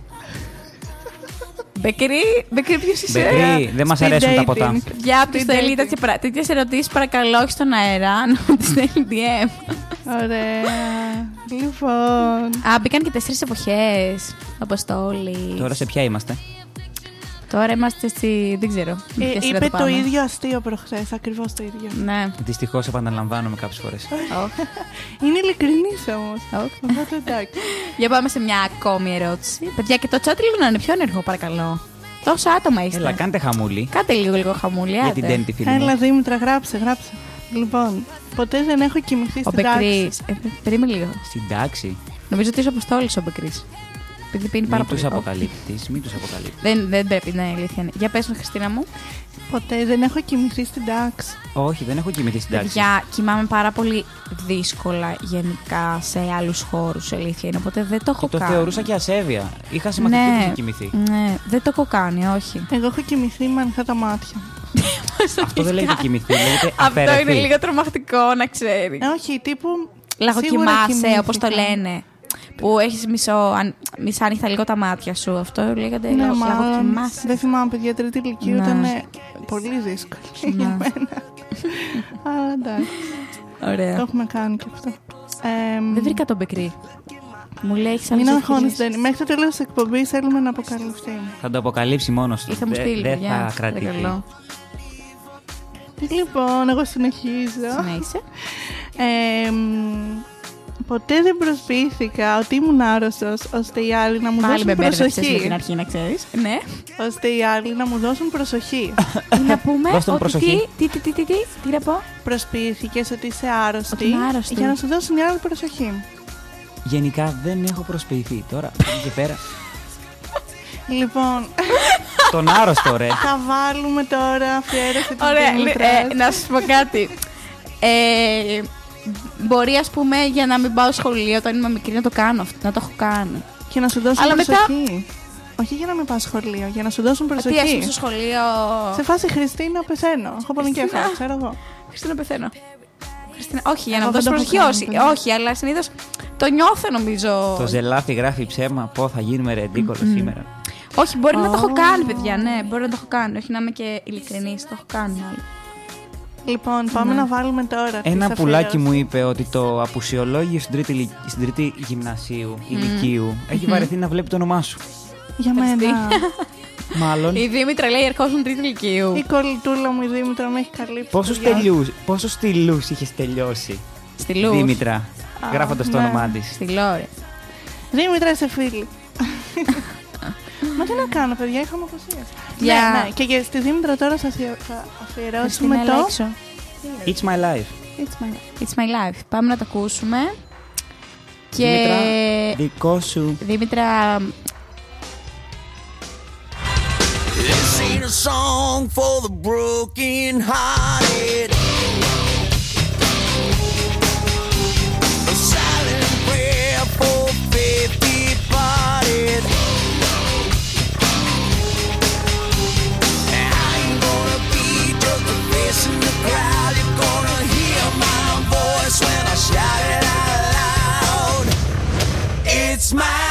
Μπεκρή, Μπεκρή ποιος είσαι; Μπεκρή, δεν μας Speed αρέσουν τα dating. ποτά. Για όποιος Speed θέλει dating. τέτοια πρα- τέτοιες ερωτήσεις παρακαλώ όχι στον αέρα να μου τις στέλνει DM. Ωραία. Λοιπόν. Α, μπήκαν και τέσσερις εποχές. Αποστόλη. Τώρα σε ποια είμαστε; Τώρα είμαστε στη... δεν ξέρω. Ε, ποια σειρά είπε το πάμε. ίδιο αστείο προχθές. Ακριβώς το ίδιο. Ναι. Δυστυχώς επαναλαμβάνομαι κάποιες φορές. Όχι. Είναι ειλικρινής όμως. όχι. Οπότε εντάξει. Για πάμε σε μια ακόμη ερώτηση. Παιδιά, και το chat λίγο να είναι πιο ενεργό, παρακαλώ. Τόσα άτομα είστε. Έλα, κάντε χαμούλη. Κάντε λίγο λίγο χαμούλη. Για άντε. την Τέννη τη φίλη Έλα, μου. Δήμητρα, γράψε, γράψε. Λοιπόν, ποτέ δεν έχω κοιμηθεί Ο στην τάξη. Μπεκρή. Ε, περίμενε λίγο. Στην τάξη; Νομίζω ότι είσαι αποστόλης ο Μπεκρή. Επειδή πίνει πάρα Μην τους πολύ. αποκαλύπτεις. Μην τους αποκαλύπτεις. Δεν, δεν πρέπει να είναι αλήθεια. είναι. Για πες μου, Χριστίνα μου. Ποτέ δεν έχω κοιμηθεί στην τάξη. Όχι, δεν έχω κοιμηθεί στην τάξη. Παιδιά, κοιμάμαι πάρα πολύ δύσκολα γενικά σε άλλους χώρους. Αλήθεια είναι. Οπότε δεν το έχω Και το κάνει. θεωρούσα και ασέβεια. Είχα συμμαθητή που ναι, είχε κοιμηθεί. ναι, δεν το έχω κάνει, όχι. Εγώ έχω κοιμηθεί με ανοιχτά τα μάτια. Αυτό δεν λέγεται κοιμηθεί, λέγεται Αυτό είναι αφαιρεθεί. λίγο τρομακτικό να ξέρεις. Ε, όχι, τύπου. Λαγοκοιμάσαι, σίγουρα όπως το κοιμήθηκα. λένε. Που έχεις μισό, αν- μισά ανοιχτά λίγο τα μάτια σου. Αυτό λέγεται Ναι, λαγο- μάλλον. λαγοκοιμάσαι. Δεν θυμάμαι, παιδιά, τρίτη ηλικίου Ναι. ήταν πολύ δύσκολο για Ναι. μένα. Αλλά εντάξει, το Ωραία. έχουμε κάνει και αυτό. Ε, Δεν βρήκα τον Μπεκρή. Μου λέει έχεις Μην άλλες αγχώνεις, Ντένι. Μέχρι το τέλος της εκπομπής θέλουμε να αποκαλυφθεί. Θα το αποκαλύψει μόνος του. Ήρθε μου Δεν στείλει, δεν παιδιά. θα κρατηθεί. Παρακαλώ. Λοιπόν, εγώ συνεχίζω. Συνέχισε. Ε, μ, ποτέ δεν προσποιήθηκα ότι ήμουν άρρωστος ώστε οι άλλοι να μου Πάλι με δώσουν μπέρδεψες με την προσοχή. αρχή να ξέρεις. Ναι. ώστε οι άλλοι να μου δώσουν προσοχή. Τι να πούμε. Δώσ' τον ότι προσοχή. Τι, τι, τι, τι, τι, τι να πω; Προσποιήθηκες ότι είσαι άρρωστη Ότι είμαι άρρωστη. για να σου δώσουν οι άλλοι προσοχή. Γενικά δεν έχω προσποιηθεί. Τώρα από εκεί και πέρα. Λοιπόν, Τον άρρωστο, ρε. θα βάλουμε τώρα αφιέρωση της Ωραία, Δήμητρας. ε, να σα πω κάτι. Ε, μπορεί, ας πούμε, για να μην πάω σχολείο όταν είμαι μικρή να το κάνω αυτό, να το έχω κάνει. Και να σου δώσουν Αλλά μετά- προσοχή. Όχι για να μην πας σχολείο, για να σου δώσουν Τι, ας προσοχή. πούμε, στο σχολείο. Σε φάση Χριστίνα πεθαίνω. Έχω πονοκέφαλο, Χριστίνα. ξέρω εγώ. Χριστίνα, πεθαίνω. Χριστίνα, όχι, για να Εγώ μου δεν δώσει το έχω προσοχή, κάνει, όχι, παιδιά. όχι, αλλά συνήθως το νιώθω νομίζω. Το ζελάφι γράφει ψέμα. Πω θα γίνουμε ρεντίκολο σήμερα. Όχι, μπορεί να το έχω Oh. κάνει, παιδιά, ναι, μπορεί να το έχω κάνει. Όχι να είμαι και ειλικρινής, το έχω κάνει μάλλον. Λοιπόν, πάμε να βάλουμε τώρα. τις Ένα πουλάκι μου αφιερώσεις. είπε ότι το απουσιολόγιο στην τρίτη, ηλικ- στην τρίτη γυμνασίου, ηλικίου, έχει βαρεθεί να βλέπει το όνομά σου. Για μένα. Μάλλον. Η Δήμητρα λέει ερχόσουν τρίτη ηλικίου. Η κολλητούλα μου η Δήμητρα με έχει καλύψει. Πόσους, παιδιά. τελειούς, πόσους στυλούς είχες τελειώσει, Στη Λου. Δήμητρα, γράφοντας το ναι. όνομά της. Στη Λόρη. Δήμητρα, είσαι φίλη. Μα τι να κάνω, παιδιά, είχαμε αποσία. Για- Ναι, ναι. Και για στη Δήμητρα τώρα θα αφιε- θα αφιερώσουμε Χριστίνα, έλα το. έξω. It's my life. It's my It's my life. Πάμε να το ακούσουμε. Και. Δήμητρα, δικό σου. Δήμητρα, This ain't a song for the broken hearted. When I shout it out loud. It's my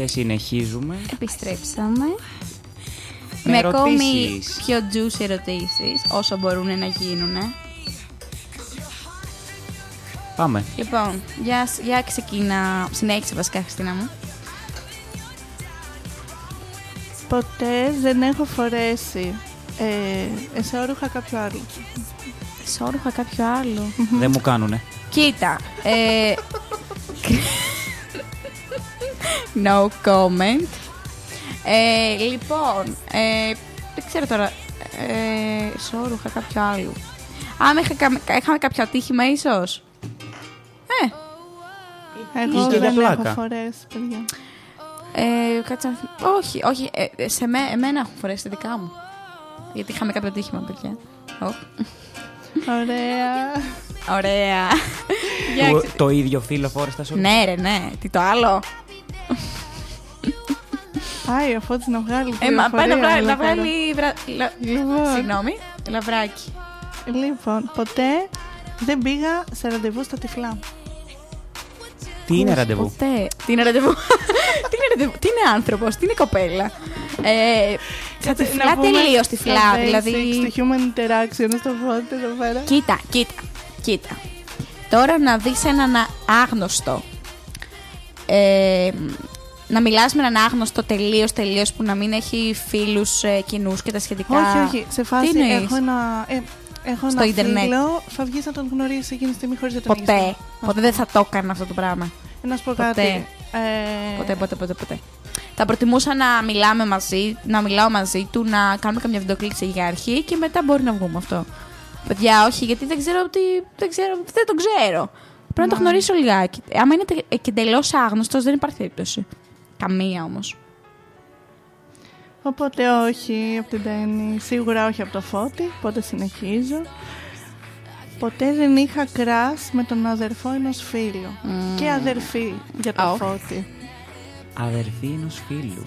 Και συνεχίζουμε. επιστρέψαμε. Με Με ακόμη ερωτήσεις. πιο juicy ερωτήσεις, όσο μπορούν να γίνουν. Πάμε. Λοιπόν, για, για ξεκίνα. Συνέχισε βασικά, Χριστίνα μου. Ποτέ δεν έχω φορέσει ε, εσώρουχα κάποιο άλλο. Σόρουχα κάποιο άλλο. Δεν μου κάνουνε. Κοίτα. Ε, no comment. Ε, λοιπόν, ε, δεν ξέρω τώρα. Ε, σόρουχα κάποιο άλλο. Αν είχα, κα- είχαμε κάποιο ατύχημα, ίσως; Ε, Εγώ Είχε δεν πλάκα. έχω φορέσει, παιδιά. ε, κάτσε να θυμ- Όχι, όχι. Ε, σε με, εμένα έχουν φορέσει τα δικά μου. Γιατί είχαμε κάποιο ατύχημα, παιδιά. Ω, Ωραία. Ωραία. Για Το, ξε- το ίδιο φίλο φόρεσε τα σου. Ναι, ρε, ναι. Τι το άλλο; Πάει ο Φώτης να βγάλει Ε, μα πάει να πληροφορία βγάλει, να εδώ πέρα. βγάλει βρα... λα- Λοιπόν. Συγγνώμη, λαβράκι. Λοιπόν, ποτέ δεν πήγα σε ραντεβού στα τυφλά. Τι είναι ραντεβού; Ποτέ. Τι είναι ραντεβού; τι είναι ραντεβού; Τι είναι άνθρωπος, τι είναι κοπέλα; Ε, στα τυφλά τελείως τυφλά. στα basics, Δηλαδή. Στο human interaction, στο Φώτης εδώ πέρα. Κοίτα, κοίτα, κοίτα. Τώρα να δεις έναν α- άγνωστο. Ε, να μιλάς με έναν άγνωστο τελείως, τελείως που να μην έχει φίλους ε, κοινούς και τα σχετικά. Όχι, όχι. Σε φάση Τι εννοείς; έχω ένα, ε, έχω Στο ένα ίντερνετ. φίλο, θα βγεις να τον γνωρίσει εκείνη τη στιγμή χωρίς να τον έχεις Ποτέ. δει. Ποτέ δεν θα το έκανα αυτό το πράγμα. Ε, Να σου πω Ποτέ. κάτι. Ε, Ποτέ, ποτέ, ποτέ, ποτέ. Θα προτιμούσα να μιλάμε μαζί, να μιλάω μαζί του, να κάνουμε καμιά βιντεοκλήση για αρχή και μετά μπορεί να βγούμε αυτό. Παιδιά, όχι, γιατί δεν ξέρω τι. Δεν, ξέρω, δεν το ξέρω. Πρέπει να το γνωρίσω λιγάκι. Άμα είναι τε- και εντελώς άγνωστος, δεν υπάρχει περίπτωση. Καμία όμως. Οπότε όχι από την Τέννη. Σίγουρα όχι από το Φώτη. Οπότε συνεχίζω. Ποτέ δεν είχα κράς με τον αδερφό ενός φίλου. Και αδερφή για το Α, Φώτη. Αδερφή ενός φίλου.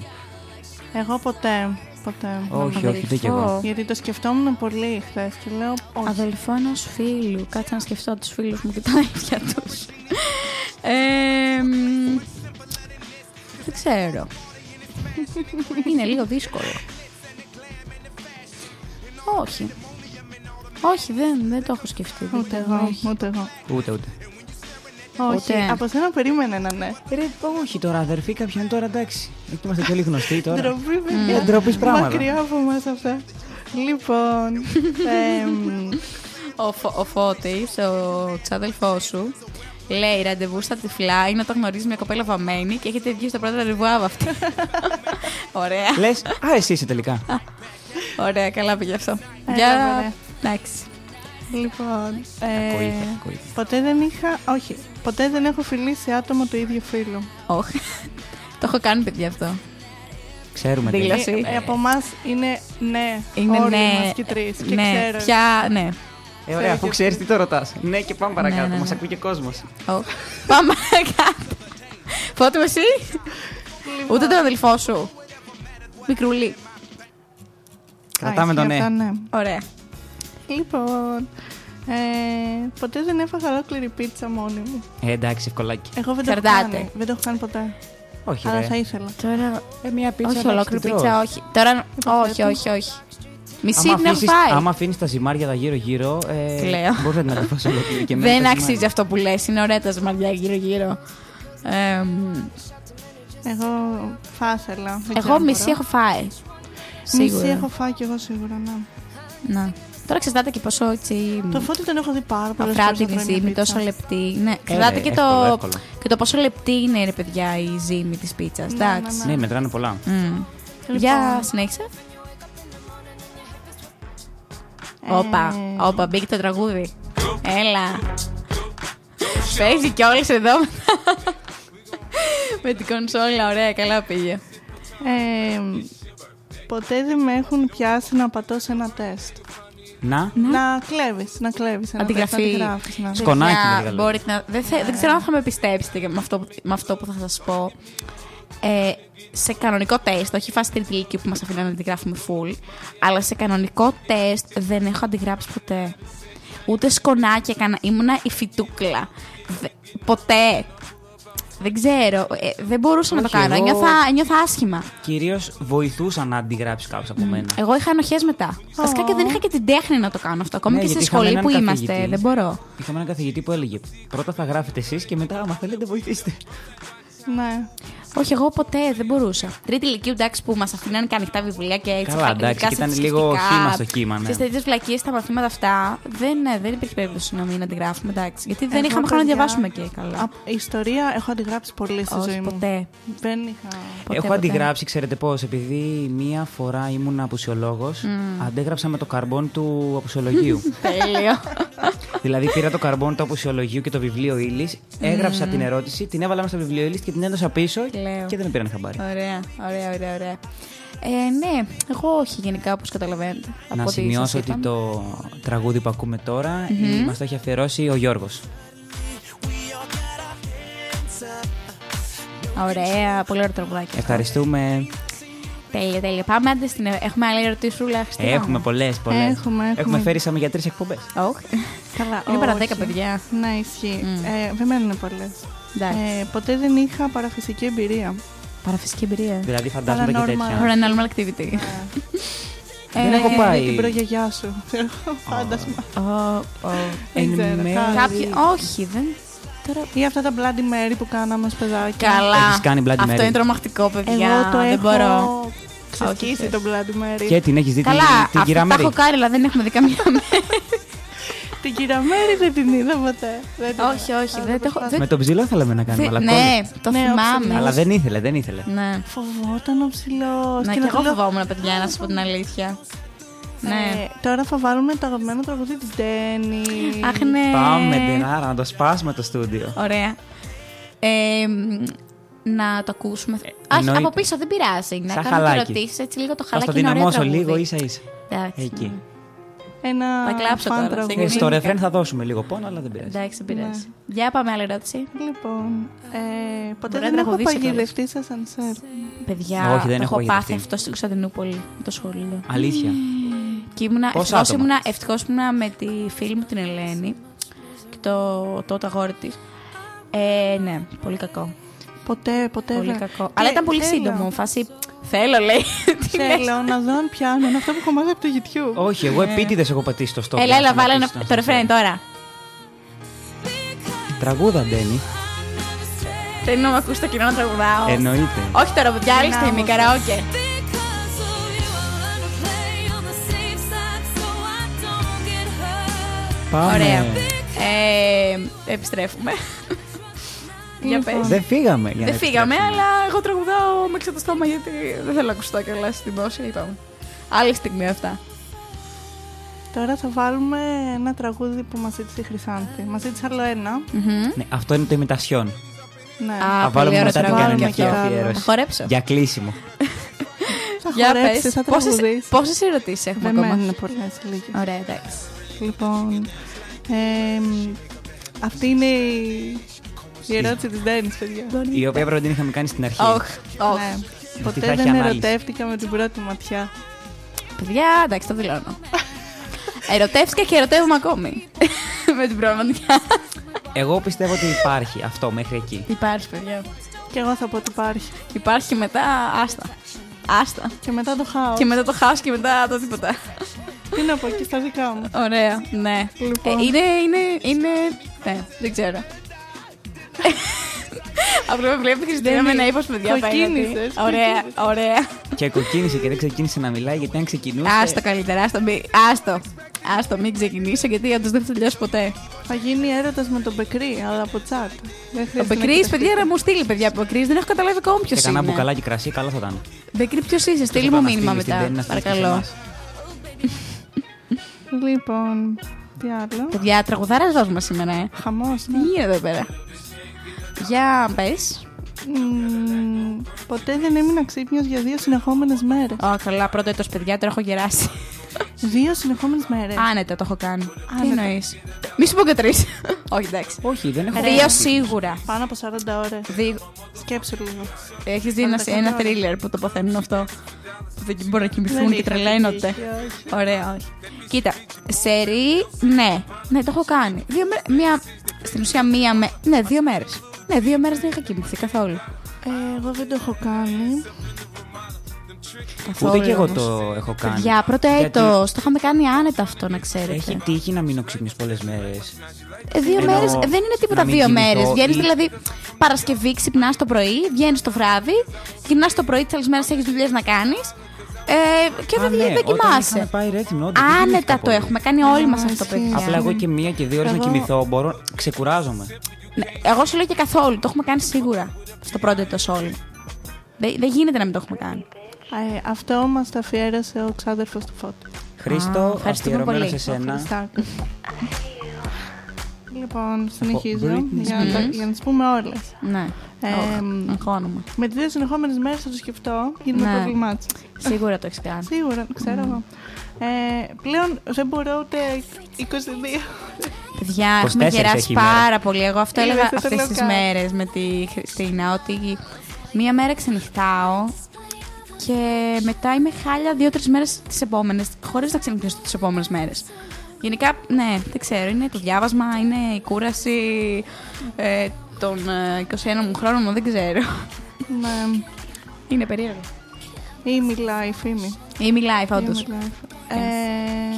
Εγώ ποτέ. Ποτέ. Όχι, όχι, δεν κι εγώ. Γιατί το σκεφτόμουν πολύ χθες και λέω όχι. Αδελφό ενό φίλου. Κάτσε να σκεφτώ τους φίλους μου και τα ίδια τους. ε, μ, δεν ξέρω. Είναι λίγο δύσκολο. Όχι. Όχι, δεν, δεν το έχω σκεφτεί. δεν Ούτε το- εγώ, όχι. ούτε εγώ. Ούτε, ούτε. Όχι, Ούτε. από σένα περίμενε ένα ναι. Ρε, όχι τώρα, αδερφή κάποιον τώρα εντάξει. Εκεί είμαστε και όλοι γνωστοί τώρα. Ντροπή, Ε, παιδιά. ντροπής πράγματα. Μακριά από εμάς αυτά. Λοιπόν, εμ, Ο, Φω- ο Φώτης, ο ξάδελφός σου, λέει ραντεβού στα τυφλά είναι όταν γνωρίζεις μια κοπέλα βαμμένη και έχετε βγει στο πρώτο ραντεβού από αυτή. Ωραία. Λες, α, εσύ είσαι τελικά. Ωραία, καλά πήγε αυτό. Έλα, Για. μωρέ. Εντάξει. λοιπόν, ε, Κακοήθεια, κακοήθεια. ποτέ δεν είχα, όχι, ποτέ δεν έχω φιλήσει άτομο του ίδιου φίλου. Όχι. Το έχω κάνει, παιδιά αυτό. Ξέρουμε τι. Δήλωση. Ε, ε, από εμάς είναι ναι, Είναι όλοι ναι. μας και τρεις και ναι, ξέρω. πια, ναι. Ε, ωραία, αφού ξέρεις τι το ρωτάς. Ναι, και πάμε παρακάτω. Ναι, ναι, Μας ναι. ακούει και κόσμος. Ω. Πάμε κάτω. Φώτο εσύ; Ούτε τον αδελφό σου. Μικρούλι. Κρατάμε Α, το ισχύει ναι. αυτά, ναι. Ωραία. Λοιπόν, ε, ποτέ δεν έφαγα ολόκληρη πίτσα μόνη μου. Ε, εντάξει, ευκολάκι. Εγώ δεν το έχω Εξαρτάται. κάνει. Δεν το έχω κάνει ποτέ. Όχι, Αλλά ρε. θα ήθελα. Τώρα. Ε, μια πίτσα. όχι εντάξει, ολόκληρη την τρως. πίτσα, όχι. Τώρα. Όχι, Υποθέτω. όχι, όχι. Μισή Άμα την έχω αφήσεις- φάει. Άμα αφήνεις τα ζυμάρια τα γύρω-γύρω. Ε, Κλαίω. Μπορείς να την αντιφάσει ολόκληρη. και μετά Δεν τα αξίζει ζυμάρια. αυτό που λες. Είναι ωραία τα ζυμαριά γύρω-γύρω. Ε, μ, Εγώ θα ήθελα. Δεν ξέρω εγώ αν μισή μπορώ. έχω φάει. Σίγουρα. Μισή έχω φάει κι εγώ σίγουρα, ναι. Να. Τώρα εξαρτάται και πόσο έτσι. Το φώτι τον έχω δει πάρα πολλές Αφράτη φορές να η τρώει ζύμη, μια πίτσα. τόσο λεπτή. Ναι, εξαρτάται και, εύκολο, το, εύκολο. και το πόσο λεπτή είναι, ρε παιδιά, η ζύμη της πίτσας. Ναι, Εντάξει. ναι, Ναι, μετράνε πολλά. Μμ. Λοιπόν. Για συνέχισε. Ε, Όπα, όπα, μπήκε το τραγούδι. Έλα. Παίζει κιόλας εδώ. Με την κονσόλα, ωραία, καλά πήγε. Ε, ποτέ δεν με έχουν πιάσει να πατώ σε ένα τεστ. Να. Να κλέβεις, να κλέβεις ένα Αντιγραφή. τεστ, να αντιγράφεις, ναι. Σκονάκι Παιδιά, με λίγα λόγια. μπορείτε να... δεν, θε- δεν ξέρω αν θα με πιστέψετε και με αυτό, που- με αυτό που θα σας πω. Ε, σε κανονικό τεστ, όχι φάση τρίτη ηλικία που μας αφήνουν να αντιγράφουμε full, αλλά σε κανονικό τεστ δεν έχω αντιγράψει ποτέ. Ούτε σκονάκια έκανα. Ήμουνα η φιτούκλα. Δε- ποτέ. Δεν ξέρω. Ε, δεν μπορούσα να το Όχι, κάνω. εγώ- Νιώθα, νιώθα άσχημα. Κυρίως βοηθούσα να αντιγράψεις κάποιο από μένα. Εγώ είχα ενοχές μετά. Βασικά και δεν είχα και την τέχνη να το κάνω αυτό. Ακόμα Ναι, και στη γιατί είχαμε σχολή έναν που είμαστε. καθηγητή. Δεν μπορώ. Είχαμε έναν καθηγητή που έλεγε Πρώτα θα γράφετε εσείς και μετά, άμα θέλετε, βοηθήστε. Ναι. Όχι, εγώ ποτέ δεν μπορούσα. Τρίτη ηλικία εντάξει που μας αφήναν και ανοιχτά βιβλία και έτσι. Καλά, εντάξει, ειδικά και ήταν σε λίγο θρησκευτικά, χύμα στο κύμα, ναι. Σε τέτοιε βλακίες τα μαθήματα αυτά δεν, ναι, δεν υπήρχε περίπτωση να μην αντιγράφουμε. Εντάξει, γιατί δεν Εγώ, είχαμε χρόνο να παιδιά, διαβάσουμε και καλά. Α, ιστορία έχω αντιγράψει πολύ στη ζωή Όχι, μου. ποτέ. Δεν είχα. ποτέ, Έχω ποτέ. αντιγράψει, ξέρετε πώς, επειδή μία φορά ήμουν απουσιολόγος, αντέγραψα με το καρμπόν του απουσιολογίου. Τέλειο. Δηλαδή πήρα το καρμπόν του απουσιολογίου και το βιβλίο ύλης, έγραψα την ερώτηση, την έβαλα μέσα στο βιβλίο ύλης και την έδωσα πίσω Κλαίω. και δεν με πήραν χαμπάρι. Ωραία, ωραία, ωραία, ωραία. Ε, ναι, εγώ όχι γενικά όπως καταλαβαίνετε. από Να ό,τι σημειώσω σας ότι είπα. το τραγούδι που ακούμε τώρα mm μας το έχει αφιερώσει ο Γιώργος. Ωραία, πολύ ωραίο τραγουδάκι. αυτό. Ευχαριστούμε. Τέλεια, τέλεια. Πάμε άντε στην. Έχουμε άλλη ερωτήσουλα. Χριστίνα μου; Έχουμε πολλές, πολλές. Έχουμε, έχουμε. Έχουμε φέρει σαν για τρεις εκπομπές. Όχι. Καλά, Είναι παρά όχι. 10 παιδιά. Ναι, ισχύει. Ε, δεν μένουν πολλές. Εντάξει. Ε, ποτέ δεν είχα παραφυσική εμπειρία. Παραφυσική εμπειρία. Δηλαδή φαντάζομαι και Paranormal. τέτοια. Paranormal activity. Δεν Ε, έχω πάει. Με την προγιαγιά σου. Φάντασμα. Ω, ω. Δεν Εν ξέρω. μέρει. κάτι. Κάποιοι. Όχι, δεν. Τώρα. Ή αυτά τα Bloody Mary που κάναμε ως παιδάκια; Καλά. Έχεις κάνει Bloody Αυτό Mary. είναι τρομακτικό, παιδιά. Εγώ το δεν έχω μπορώ. ξεσκίσει Όχι, το Bloody Mary. Και την έχεις δει την, Καλά, την αυτά κυρία τα Μέρη. έχω κάνει, αλλά δεν έχουμε δει καμία μέρα. Την κυρία Μέρη δεν την είδα ποτέ. Δεν την όχι, είδα. όχι. Αλλά Δεν το έχω. προσπάθησα. δεν- Με τον ψηλό θέλαμε να κάνουμε, δεν- αλλά Ναι, κόλλησε. το Ναι, ο θυμάμαι. ψηλός. Αλλά δεν ήθελε, δεν ήθελε. Ναι. Φοβόταν ο ψηλός. Ναι, Και και να εγώ του λέω, φοβόμουν, παιδιά, να σας πω την αλήθεια. Ναι. Ε, τώρα θα βάλουμε το αγαπημένο τραγούδι της Ντένι. Αχ, ναι. Πάμε την άρα να το σπάσουμε το στούντιο. Ωραία. Ε, μ, να το ακούσουμε. Όχι, εννοεί- από πίσω δεν πειράζει. Να Σαν κάνουμε χαλάκι. ερωτήσεις έτσι λίγο το Θα χαλάκι. το είναι ωραίο δυναμώσω τραγούδι. λίγο ίσα ίσα. Εντάξει. Εκεί. Ένα Θα κλάψω φαν τώρα, τραγούδι. σε Ε, στο Γεννήθηκα. ρεφρέν θα δώσουμε λίγο πόνο, αλλά δεν πειράζει. Εντάξει, δεν πειράζει. Ναι. Για πάμε άλλη ερώτηση. Λοιπόν, ε, ποτέ Μπορεί να δεν έχω τραγουδήσει παγιδευτεί σε σανσέρ. Παιδιά, Όχι, δεν το έχω έχω πάθει παγιδευτεί. αυτό στην Κωνσταντινούπολη, το σχολείο. Αλήθεια. Και ήμουνα, Πόσα ευτυχώς άτομα; ήμουνα, ευτυχώς ήμουνα με τη φίλη μου την Ελένη και το τότε αγόρι της. Ε, ναι, πολύ κακό. Ποτέ, ποτέ. Πολύ δεν. κακό. Και Αλλά ήταν πολύ θέλω. σύντομο. Φάση. Θέλω, λέει. Τι λες; Θέλω να δω αν πιάνω. Είναι αυτό που έχω μάθει από το YouTube. Όχι, εγώ επίτηδες έχω πατήσει το stop. Έλα, για έλα, να βάλε πατήσεις ένα- τον το ρεφρέν ascensor. τώρα. Τραγούδα, Ντένι. Θέλει να με ακούσει το κοινό να τραγουδάω. Εννοείται. Όχι τώρα, παιδιά, άλλη στιγμή, Δυνάμωσε. καραόκε. Πάμε. Ωραία. Ε, επιστρέφουμε. Για Λοιπόν. πες. Δεν φύγαμε. για να Δεν φύγαμε, επιστρέψουμε. αλλά εγώ τραγουδάω με το στόμα γιατί δεν θέλω να ακουστώ κιόλας στην δημόσια. Είπαμε. Άλλη στιγμή αυτά. Τώρα θα βάλουμε ένα τραγούδι που μας ζήτησε η Χρυσάνθη. Μας ζήτησε άλλο ένα. Ναι, αυτό είναι το ημιτασιόν. Ναι. Α, Θα πολύ βάλουμε ωραίο μετά την τραγούδι κανονική αυτό. αφιέρωση. Θα χορέψω. Για κλείσιμο. θα Για χορέψεις, πες, θα πόσες, τραγουδήσεις. πόσες ερωτήσεις έχουμε Δεν ακόμα; μένουν πολλές λίγες. Ωραία, εντάξει. Λοιπόν, ε, αυτή είναι η, η ερώτηση της Ντένις, παιδιά. Η οποία πρέπει να την είχαμε κάνει στην αρχή. Όχι, όχι. Ναι. θα Ποτέ έχει δεν ανάλυση. ερωτεύτηκα με την πρώτη ματιά. Παιδιά, εντάξει, το δηλώνω. Ερωτεύτηκα και ερωτεύομαι ακόμη. Με την πραγματικά. Εγώ πιστεύω ότι υπάρχει αυτό μέχρι εκεί. Υπάρχει, παιδιά. Και εγώ θα πω ότι υπάρχει. Υπάρχει και μετά άστα. Άστα. Και μετά το χάος. Και μετά το χάος και μετά το τίποτα. Τι να πω και στα δικά μου. Ωραία, ναι. Λοιπόν. Ε, είναι, είναι, είναι. Ναι, δεν ξέρω. Απλά με βλέπει τη Χριστίνα Δεν με ένα είναι. ύπο παιδιά Κοκκίνησες, απέναντι. Ωραία, ωραία. Και κοκκίνησε και δεν ξεκίνησε να μιλάει γιατί αν ξεκινούσε. Άστο καλύτερα, άστο. μη- Άστο. Άστο, μην ξεκινήσω γιατί όντως δεν θα τελειώσει ποτέ. Θα γίνει έρωτας με τον Μπεκρή, αλλά από τσάτ. Δεν Ο χρειάζεται να Μπεκρή, κοιταχτεί. παιδιά, να μου στείλει παιδιά από Μπεκρή. Δεν έχω καταλάβει ακόμα ποιο Και κανένα είναι. μπουκαλάκι κρασί, καλό θα ήταν. Μπεκρή, ποιος είσαι, στείλει μου Τόσο μήνυμα να στείλεις την μετά. Ντένι, να στείλεις και σε Παρακαλώ. Εμάς. Λοιπόν, τι άλλο; Παιδιά, τραγουδάρα βάζουμε σήμερα, ε. Χαμός, Τι ναι. γίνεται εδώ πέρα; Για πες. Μμμ, ποτέ δεν έμεινα ξύπνιος για δύο συνεχόμενες μέρες. Ω, καλά, πρώτο έτος παιδιά, τώρα έχω γεράσει. Δύο συνεχόμενες μέρες. Άνετα το έχω κάνει. Τι Άνετα. εννοείς; Μη σου πω και τρεις. Όχι, εντάξει. Όχι, δεν έχω. Δύο σίγουρα. Πάνω από 40 ώρες. Δύο. Σκέψου λίγο. Έχεις δει ένα, 40 ένα ώρες. thriller που τοποθετούν αυτό. Που δεν μπορεί να κοιμηθούν Δεν και είχα τρελαίνονται; τύχη, όχι. Ωραία, όχι. Κοίτα, σερί, ναι. Ναι, το έχω κάνει. Δύο μέρες, μία, στην ουσία μία με... Ναι, δύο μέρες. Ναι, δύο μέρες δεν είχα κοιμηθεί καθόλου. Ε, εγώ δεν το έχω κάνει. Καθόλου Ούτε και εγώ όμως. το έχω κάνει. Παιδιά, πρώτο Γιατί έτος, το είχαμε κάνει άνετα αυτό, να ξέρετε. Έχει τύχει να μείνω ξύπνιος πολλές μέρες. Ε, δύο Εννοώ, μέρες δεν είναι τίποτα να μην δύο κοιμηθώ μέρες. Βγαίνεις ή- δηλαδή Παρασκευή, ξυπνάς το πρωί, βγαίνεις το βράδυ, γυρνάς το πρωί, τις άλλε μέρες έχεις δουλειές να κάνεις. Ε, και Α, δεν, ναι, δεν όταν κοιμάσαι. είχαμε πάει Ρέθυμνο, όντως, δεν Άνετα κοιμήθηκα το πολύ. έχουμε κάνει όλοι μας Α, αυτό, ισχύει. παιδιά. Απλά εγώ και μία και δύο ώρες να Εγώ- κοιμηθώ, μπορώ. Ξεκουράζομαι. Ναι, Εγώ σου λέω και καθόλου. Το έχουμε κάνει σίγουρα στο πρώτο έτος όλοι. Δεν, δεν γίνεται να μην το έχουμε κάνει. Ε, αυτό μας το αφιέρωσε ο ξάδερφος του Φώτου. Χρήστο, ευχαριστούμε αφιερωμένος πολύ. σε σένα. Χριστάκος. λοιπόν, συνεχίζω Britney για, να, τα- Spears. για να τις πούμε όλες. Ναι. Ε, Oh, αγχώνομαι. με τις δύο συνεχόμενες μέρες θα το σκεφτώ, γίνεται Ναι. πρόβλημά της. Σίγουρα το έχεις κάνει. Σίγουρα, το ξέρω εγώ. Ε, πλέον δεν μπορώ ούτε 22. Παιδιά, 24 έχουμε γεράσει έχει η μέρα. πάρα πολύ. Εγώ αυτό Είδες, έλεγα δεν το αυτές λέω τις καν. μέρες με τη Χριστίνα. Ότι μία μέρα ξενυχτάω και μετά είμαι χάλια δύο-τρεις μέρες τις επόμενες, χωρίς να ξενυχτήσω τις επόμενες μέρες. Γενικά, ναι, δεν ξέρω. Είναι το διάβασμα, είναι η κούραση ε, των ε, 21 μου χρόνων μου, δεν ξέρω. ναι. Είναι περίεργο. Ή μιλάει, φήμη. Ή μιλάει, όντως. Ή μιλάει. Ε,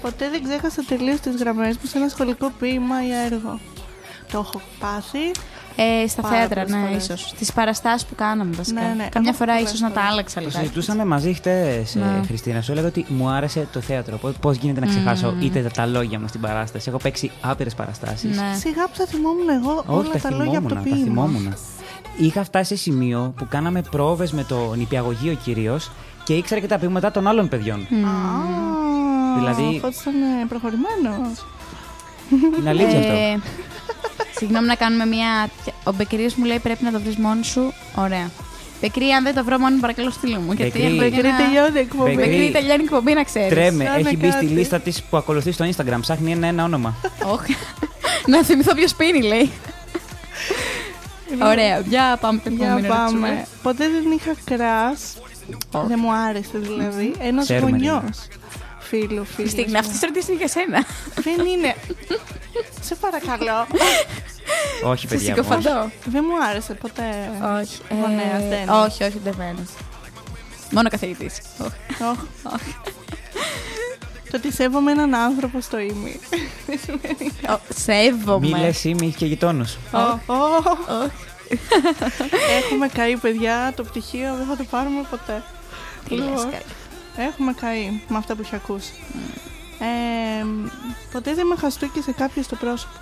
ποτέ δεν ξέχασα τελείως τις γραμμές μου σε ένα σχολικό ποίημα ή έργο. Το έχω πάθει. Ε, στα Πάρα θέατρα, πολλές ναι, φορές. ίσως. Στι παραστάσεις που κάναμε βασικά. Ναι, ναι, Καμιά εγώ φορά πολλές ίσως να τα φορές. άλλαξα Το λιγάκι. συζητούσαμε μαζί χτες, Ναι. Χριστίνα. Σου έλεγα ότι μου άρεσε το θέατρο. Πώς γίνεται να ξεχάσω Mm. είτε τα λόγια μου στην παράσταση. Έχω παίξει άπειρες παραστάσεις. Ναι. Σιγά που θα θυμόμουν εγώ Όχι, όλα τα τα λόγια από το θυμόμουν, τα ποίημα. θυμόμουν. Είχα φτάσει σε σημείο που κάναμε πρόβες με το νηπιαγωγείο κυρίως και ήξερα και τα ποίηματα των άλλων παιδιών. Α, Δηλαδή- Ο Φώτης ήταν ε, προχωρημένος. Είναι αλήθεια αυτό. Ε, Συγγνώμη να κάνουμε μια. Ο Μπεκρή μου λέει πρέπει να το βρεις μόνος σου. Ωραία. Μπεκρή, αν δεν το βρω μόνος μου, παρακαλώ στείλου μου. Γιατί Μπεκρή. έχω Μπεκρή ένα- τελειώνει η εκπομπή. Μπεκρή. Μπεκρή τελειώνει η εκπομπή, να ξέρεις. Τρέμε, Κάνε έχει μπει στη κάτι. λίστα της που ακολουθεί στο Instagram. Ψάχνει ένα-ένα όνομα. να θυμηθώ ποιος πίνει, λέει. Ωραία, για πάμε το Για επόμενο. πάμε. ρωτήσουμε. Ποτέ δεν είχα κράς. Όχι. Δεν μου άρεσε δηλαδή. Ένας Ξέρουμε γονιός. Φίλου, φίλου. Χριστίνα, αυτέ τι ερωτήσει είναι για σένα. Δεν είναι. Σε παρακαλώ. όχι, Σε παιδιά. μου, όχι. συκοφαντώ. δεν μου άρεσε ποτέ. Όχι. Γονέας, Ε, δεν. Όχι, όχι, δεν φαίνεται. Μόνο καθηγητής. Όχι. Το ότι σέβομαι έναν άνθρωπο στο ίμι. Δεν σημαίνει Σέβομαι. Μη λες ή μη και γειτόνους. Ω, ω. Έχουμε καεί, παιδιά. Το πτυχίο δεν θα το πάρουμε ποτέ. Τι λες, Λοιπόν, καλή. Έχουμε καεί με αυτά που έχει ακούσει. Ε, ποτέ δεν με χαστούκι σε κάποιο στο πρόσωπο.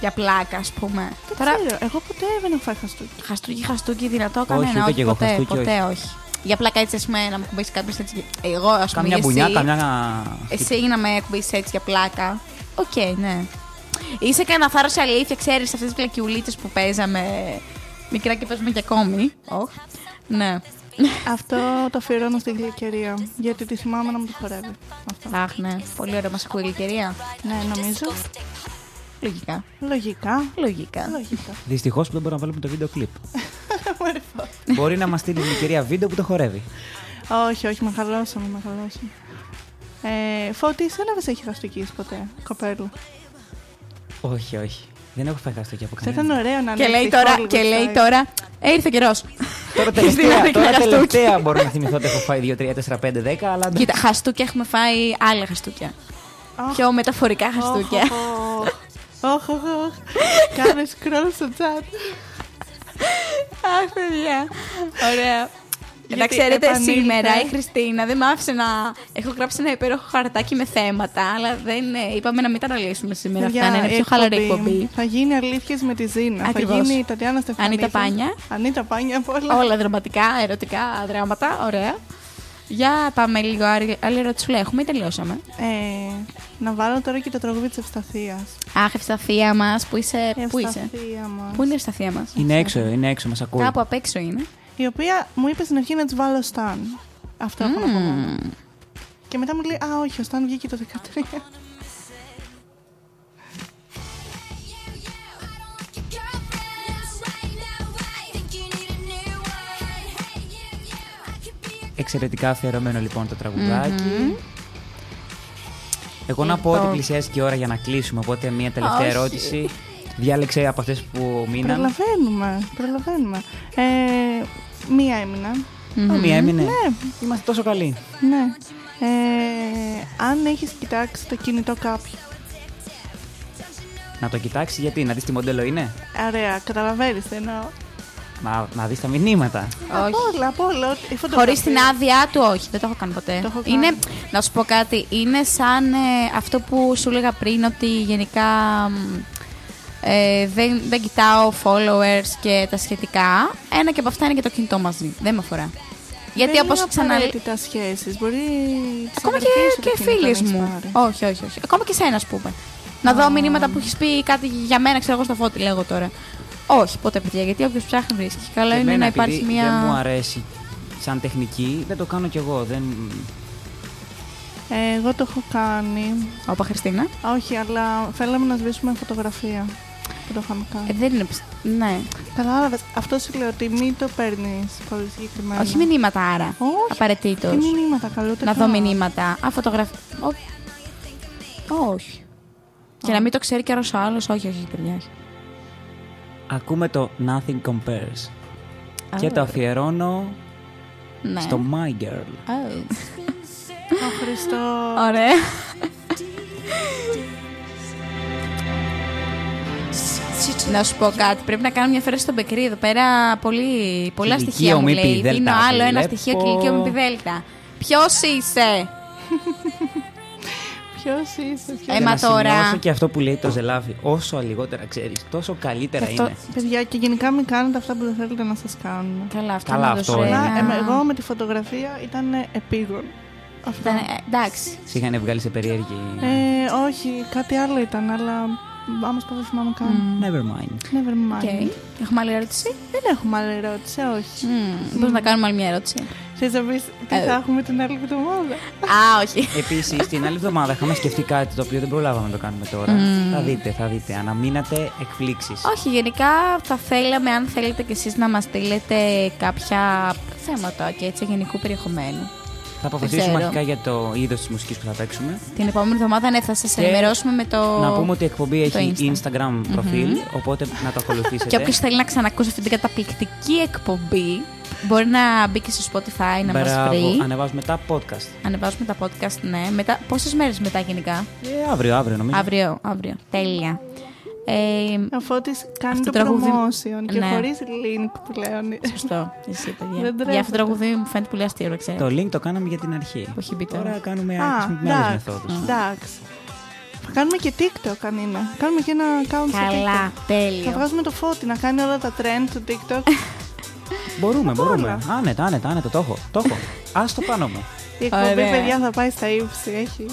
Για πλάκα, ας πούμε. Δεν Τώρα, ξέρω, εγώ ποτέ δεν έχω φάει χαστούκι. χαστούκι, χαστούκι, δυνατό Όχι, κανένα. ούτε Όχι, κι εγώ, ποτέ, χαστούκι, ποτέ όχι. Για πλάκα έτσι, ας πούμε, να με ακουμπήσει κάποιος έτσι. Εγώ, ας πούμε, Καμιά ή μπουνιά, εσύ, καμιά. Εσύ να με ακουμπήσεις έτσι για πλάκα. Οκ, ναι. Είσαι κανένα θάρρος σε αλήθεια, ξέρεις αυτές τις πλακιουλίτσε που παίζαμε μικρά και παίζουμε και ακόμη. Όχι. Ναι. Αυτό το αφιερώνω στη γλυκερία. Γιατί τη θυμάμαι να μου το χορεύει. Αυτό. Αχ, ναι. Πολύ ωραία μας ακούει η ελκυρία. Ναι, νομίζω. Λογικά. Λογικά. Λογικά. Λογικά. Δυστυχώς που δεν μπορούμε να βάλουμε το βίντεο κλιπ. Μπορεί να μας στείλει η κυρία βίντεο που το χορεύει. όχι, όχι, με χαλώσαμε, με χαλώσαμε. Ε, Φώτη, εσένα δεν σε έχεις χαστούκίσει ποτέ, κοπέλου; όχι, όχι. Δεν έχω φάει χαστούκια από Θα κανένα. ήταν ωραίο να Και ανέβει λέει η τώρα, Hollywood και λέει Style. τώρα. Ε, ήρθε ο καιρός. Τώρα Χριστίνα, τελευταία, ρίχνε τώρα χαστούκι. τελευταία μπορώ να θυμηθώ ότι έχω φάει 2, 3, 4, 5, 10, αλλά Κοίτα, χαστούκια έχουμε φάει άλλα χαστούκια. Αχ, Πιο μεταφορικά χαστούκια. οχ, οχ, οχ, οχ, οχ. Κάνε scroll στο chat. Αχ, παιδιά. Ωραία. Να Γιατί ξέρετε, επανήλθε. σήμερα η Χριστίνα δεν μ' άφησε να. Έχω γράψει ένα υπέροχο χαρτάκι με θέματα, αλλά δεν. ε, Είπαμε να μην τα αναλύσουμε σήμερα αυτά. Να είναι η πιο χαλαρή εκπομπή. Θα γίνει αλήθειες με τη Ζήνα. Ακριβώς. Θα γίνει η Τατιάνα Στεφανίδη. Ανίτα Πάνια. Ανίτα Πάνια από όλα. Όλα δραματικά, ερωτικά δράματα. Ωραία. Για πάμε λίγο άλλη, άλλη ερώτηση. Έχουμε ή τελειώσαμε; Ε, να βάλω τώρα και το τραγούδι της Ευσταθίας. Αχ, ευσταθία μας. Πού είσαι, πού είσαι; Ευσταθία μας. Πού είναι η ευσταθία μας; είναι έξω, είναι έξω, μας ακούει. Κάπου απ' έξω είναι. Η οποία μου είπε στην αρχή να τη βάλω Σταν. Αυτό έχω να πω μόνο. Και μετά μου λέει, Α, όχι, ο Σταν βγήκε το 13. Εξαιρετικά αφιερωμένο λοιπόν το τραγουδάκι. Εγώ να πω ότι Λοιπόν. πλησιάζει και η ώρα για να κλείσουμε, οπότε μια τελευταία Όχι. ερώτηση. Διάλεξε από αυτές που μείναν. Προλαβαίνουμε, προλαβαίνουμε. Ε, μία έμεινα. Α, Μία έμεινε. Ναι. Είμαστε τόσο καλοί. Ναι. Ε, αν έχεις κοιτάξει το κινητό κάποιου. Να το κοιτάξει γιατί, να δεις τι μοντέλο είναι; Ωραία, καταλαβαίνεις τι εννοώ. Να, να δεις τα μηνύματα. Από Όχι. όλα, από όλα. ό,τι- η Χωρίς φωτογραφία. την άδειά του, όχι, δεν το έχω κάνει ποτέ. Το έχω κάνει. είναι, να σου πω κάτι, είναι σαν ε, αυτό που σου έλεγα πριν ότι γενικά μ, ε, δεν, δεν κοιτάω followers και τα σχετικά. Ένα και από αυτά είναι και το κινητό μαζί. Δεν με αφορά. Γιατί δεν όπως είναι ξαναλέω. απαραίτητα σχέσεις. Μπορεί τις Ακόμα και, αδερφές σου και το κινητό να φίλες έχεις μου. πάρει. Όχι, όχι, όχι. Ακόμα και σένα, ας πούμε. Να δω μηνύματα που έχεις πει κάτι για μένα, ξέρω εγώ στο φώτι, λέγω τώρα. Όχι, ποτέ παιδιά, γιατί όποιος ψάχνει βρίσκει. Καλό Και είναι εμένα, να υπάρχει επειδή μια. Δεν μου αρέσει σαν τεχνική, δεν το κάνω κι εγώ. Δεν... Ε, εγώ το έχω κάνει. Όπα Χριστίνα. Όχι, αλλά θέλαμε να σβήσουμε φωτογραφία. Που το είχαμε κάνει. Ε, δεν είναι. ψ- Ναι. Κατάλαβε. Αυτός σου λέω ότι μην το παίρνεις πολύ συγκεκριμένα. Όχι μηνύματα άρα. Όχι. Απαραίτητος. Τι μηνύματα, καλό Να δω μηνύματα. Α, φωτογραφία. Όχι. Και να μην το ξέρει κι άλλο ο άλλος. Όχι, όχι, παιδιά. όχι. Ακούμε το Nothing Compares. Και Α, το αφιερώνω Ναι. στο My Girl. Oh. Ο Χριστός. Ωραία. Να σου πω κάτι. Πρέπει να κάνω μια φέρεση στον Μπεκρή εδώ πέρα. Πολύ, πολλά Ηλικία στοιχεία μου ομοίπη λέει. δέλτα, Δίνω άλλο ένα βλέπω. στοιχείο και ηλικία μου δέλτα. Ποιος είσαι, Ποιος είσαι, ποιος... Ε, Και μα να τώρα- σημειώσω και αυτό που λέει το Ζελάβι. Όσο λιγότερα ξέρεις, τόσο καλύτερα Αυτό, είναι. παιδιά, και γενικά μην κάνετε αυτά που δεν θέλετε να σας κάνουν. Καλά, αυτό Καλά, είναι το αυτό είναι. σένα. Αλλά, εμ, εγώ με τη φωτογραφία ήταν επείγον. Αυτό. Ήταν, ε, εντάξει. Σε είχαν βγάλει σε περίεργη. Ε, όχι, κάτι άλλο ήταν, αλλά άμα στο δεν θυμάμαι καν. Never mind. Never mind. OK. Έχουμε άλλη ερώτηση; Δεν έχουμε άλλη ερώτηση, όχι. Μπορούμε να κάνουμε άλλη μια ερώτηση. Θες να πεις τι Ε. θα έχουμε την άλλη εβδομάδα; Α, όχι. Επίσης, την άλλη εβδομάδα είχαμε σκεφτεί κάτι το οποίο δεν προλάβαμε να το κάνουμε τώρα. Θα δείτε, θα δείτε. Αναμείνατε εκπλήξεις. Όχι, γενικά θα θέλαμε, αν θέλετε κι εσείς να μας στείλετε κάποια θέματα και έτσι γενικού περιεχομένου. Θα αποφασίσουμε ξέρω. αρχικά για το είδος της μουσικής που θα παίξουμε. Την επόμενη εβδομάδα ναι, θα σας Και ενημερώσουμε με το... Να πούμε ότι η εκπομπή το έχει Insta. Instagram προφίλ, οπότε να το ακολουθήσετε. Και όποιος θέλει να ξανακούσει αυτή την καταπληκτική εκπομπή, μπορεί να μπει και στο Spotify να μας Μπράβο, βρει. ανεβάζουμε τα podcast. Ανεβάζουμε τα podcast, ναι. Μετά, πόσες μέρες μετά γενικά; Ε, αύριο, αύριο νομίζω. Αύριο, αύριο. Τέλεια. Ε, Ο Φώτης κάνει Αυτό το το τραγούδι- promotion και Ναι. χωρίς link πλέον. σωστό. Εσύ, παιδιά. Δεν Για αυτό το τρέπεται. τραγούδι μου φαίνεται πολύ αστείο, να ξέρετε. Το link το κάναμε για την αρχή. Που έχει μπει τώρα. Τώρα κάνουμε Α, χρησιμοποιούμε άλλες εντάξει, μεθόδους. εντάξει. Θα κάνουμε και TikTok αν είναι. Κάνουμε και ένα account στο Καλά, TikTok. Θα τέλειο. βγάζουμε το φώτι να κάνει όλα τα trend του TikTok. Μπορούμε, μπορούμε. όλα. Άνετα, άνετα, άνετα, το έχω. Το έχω. Ας το πάνω μου. Η εκπομπή, Ωραία. παιδιά, θα πάει στα ύψη. Έχει.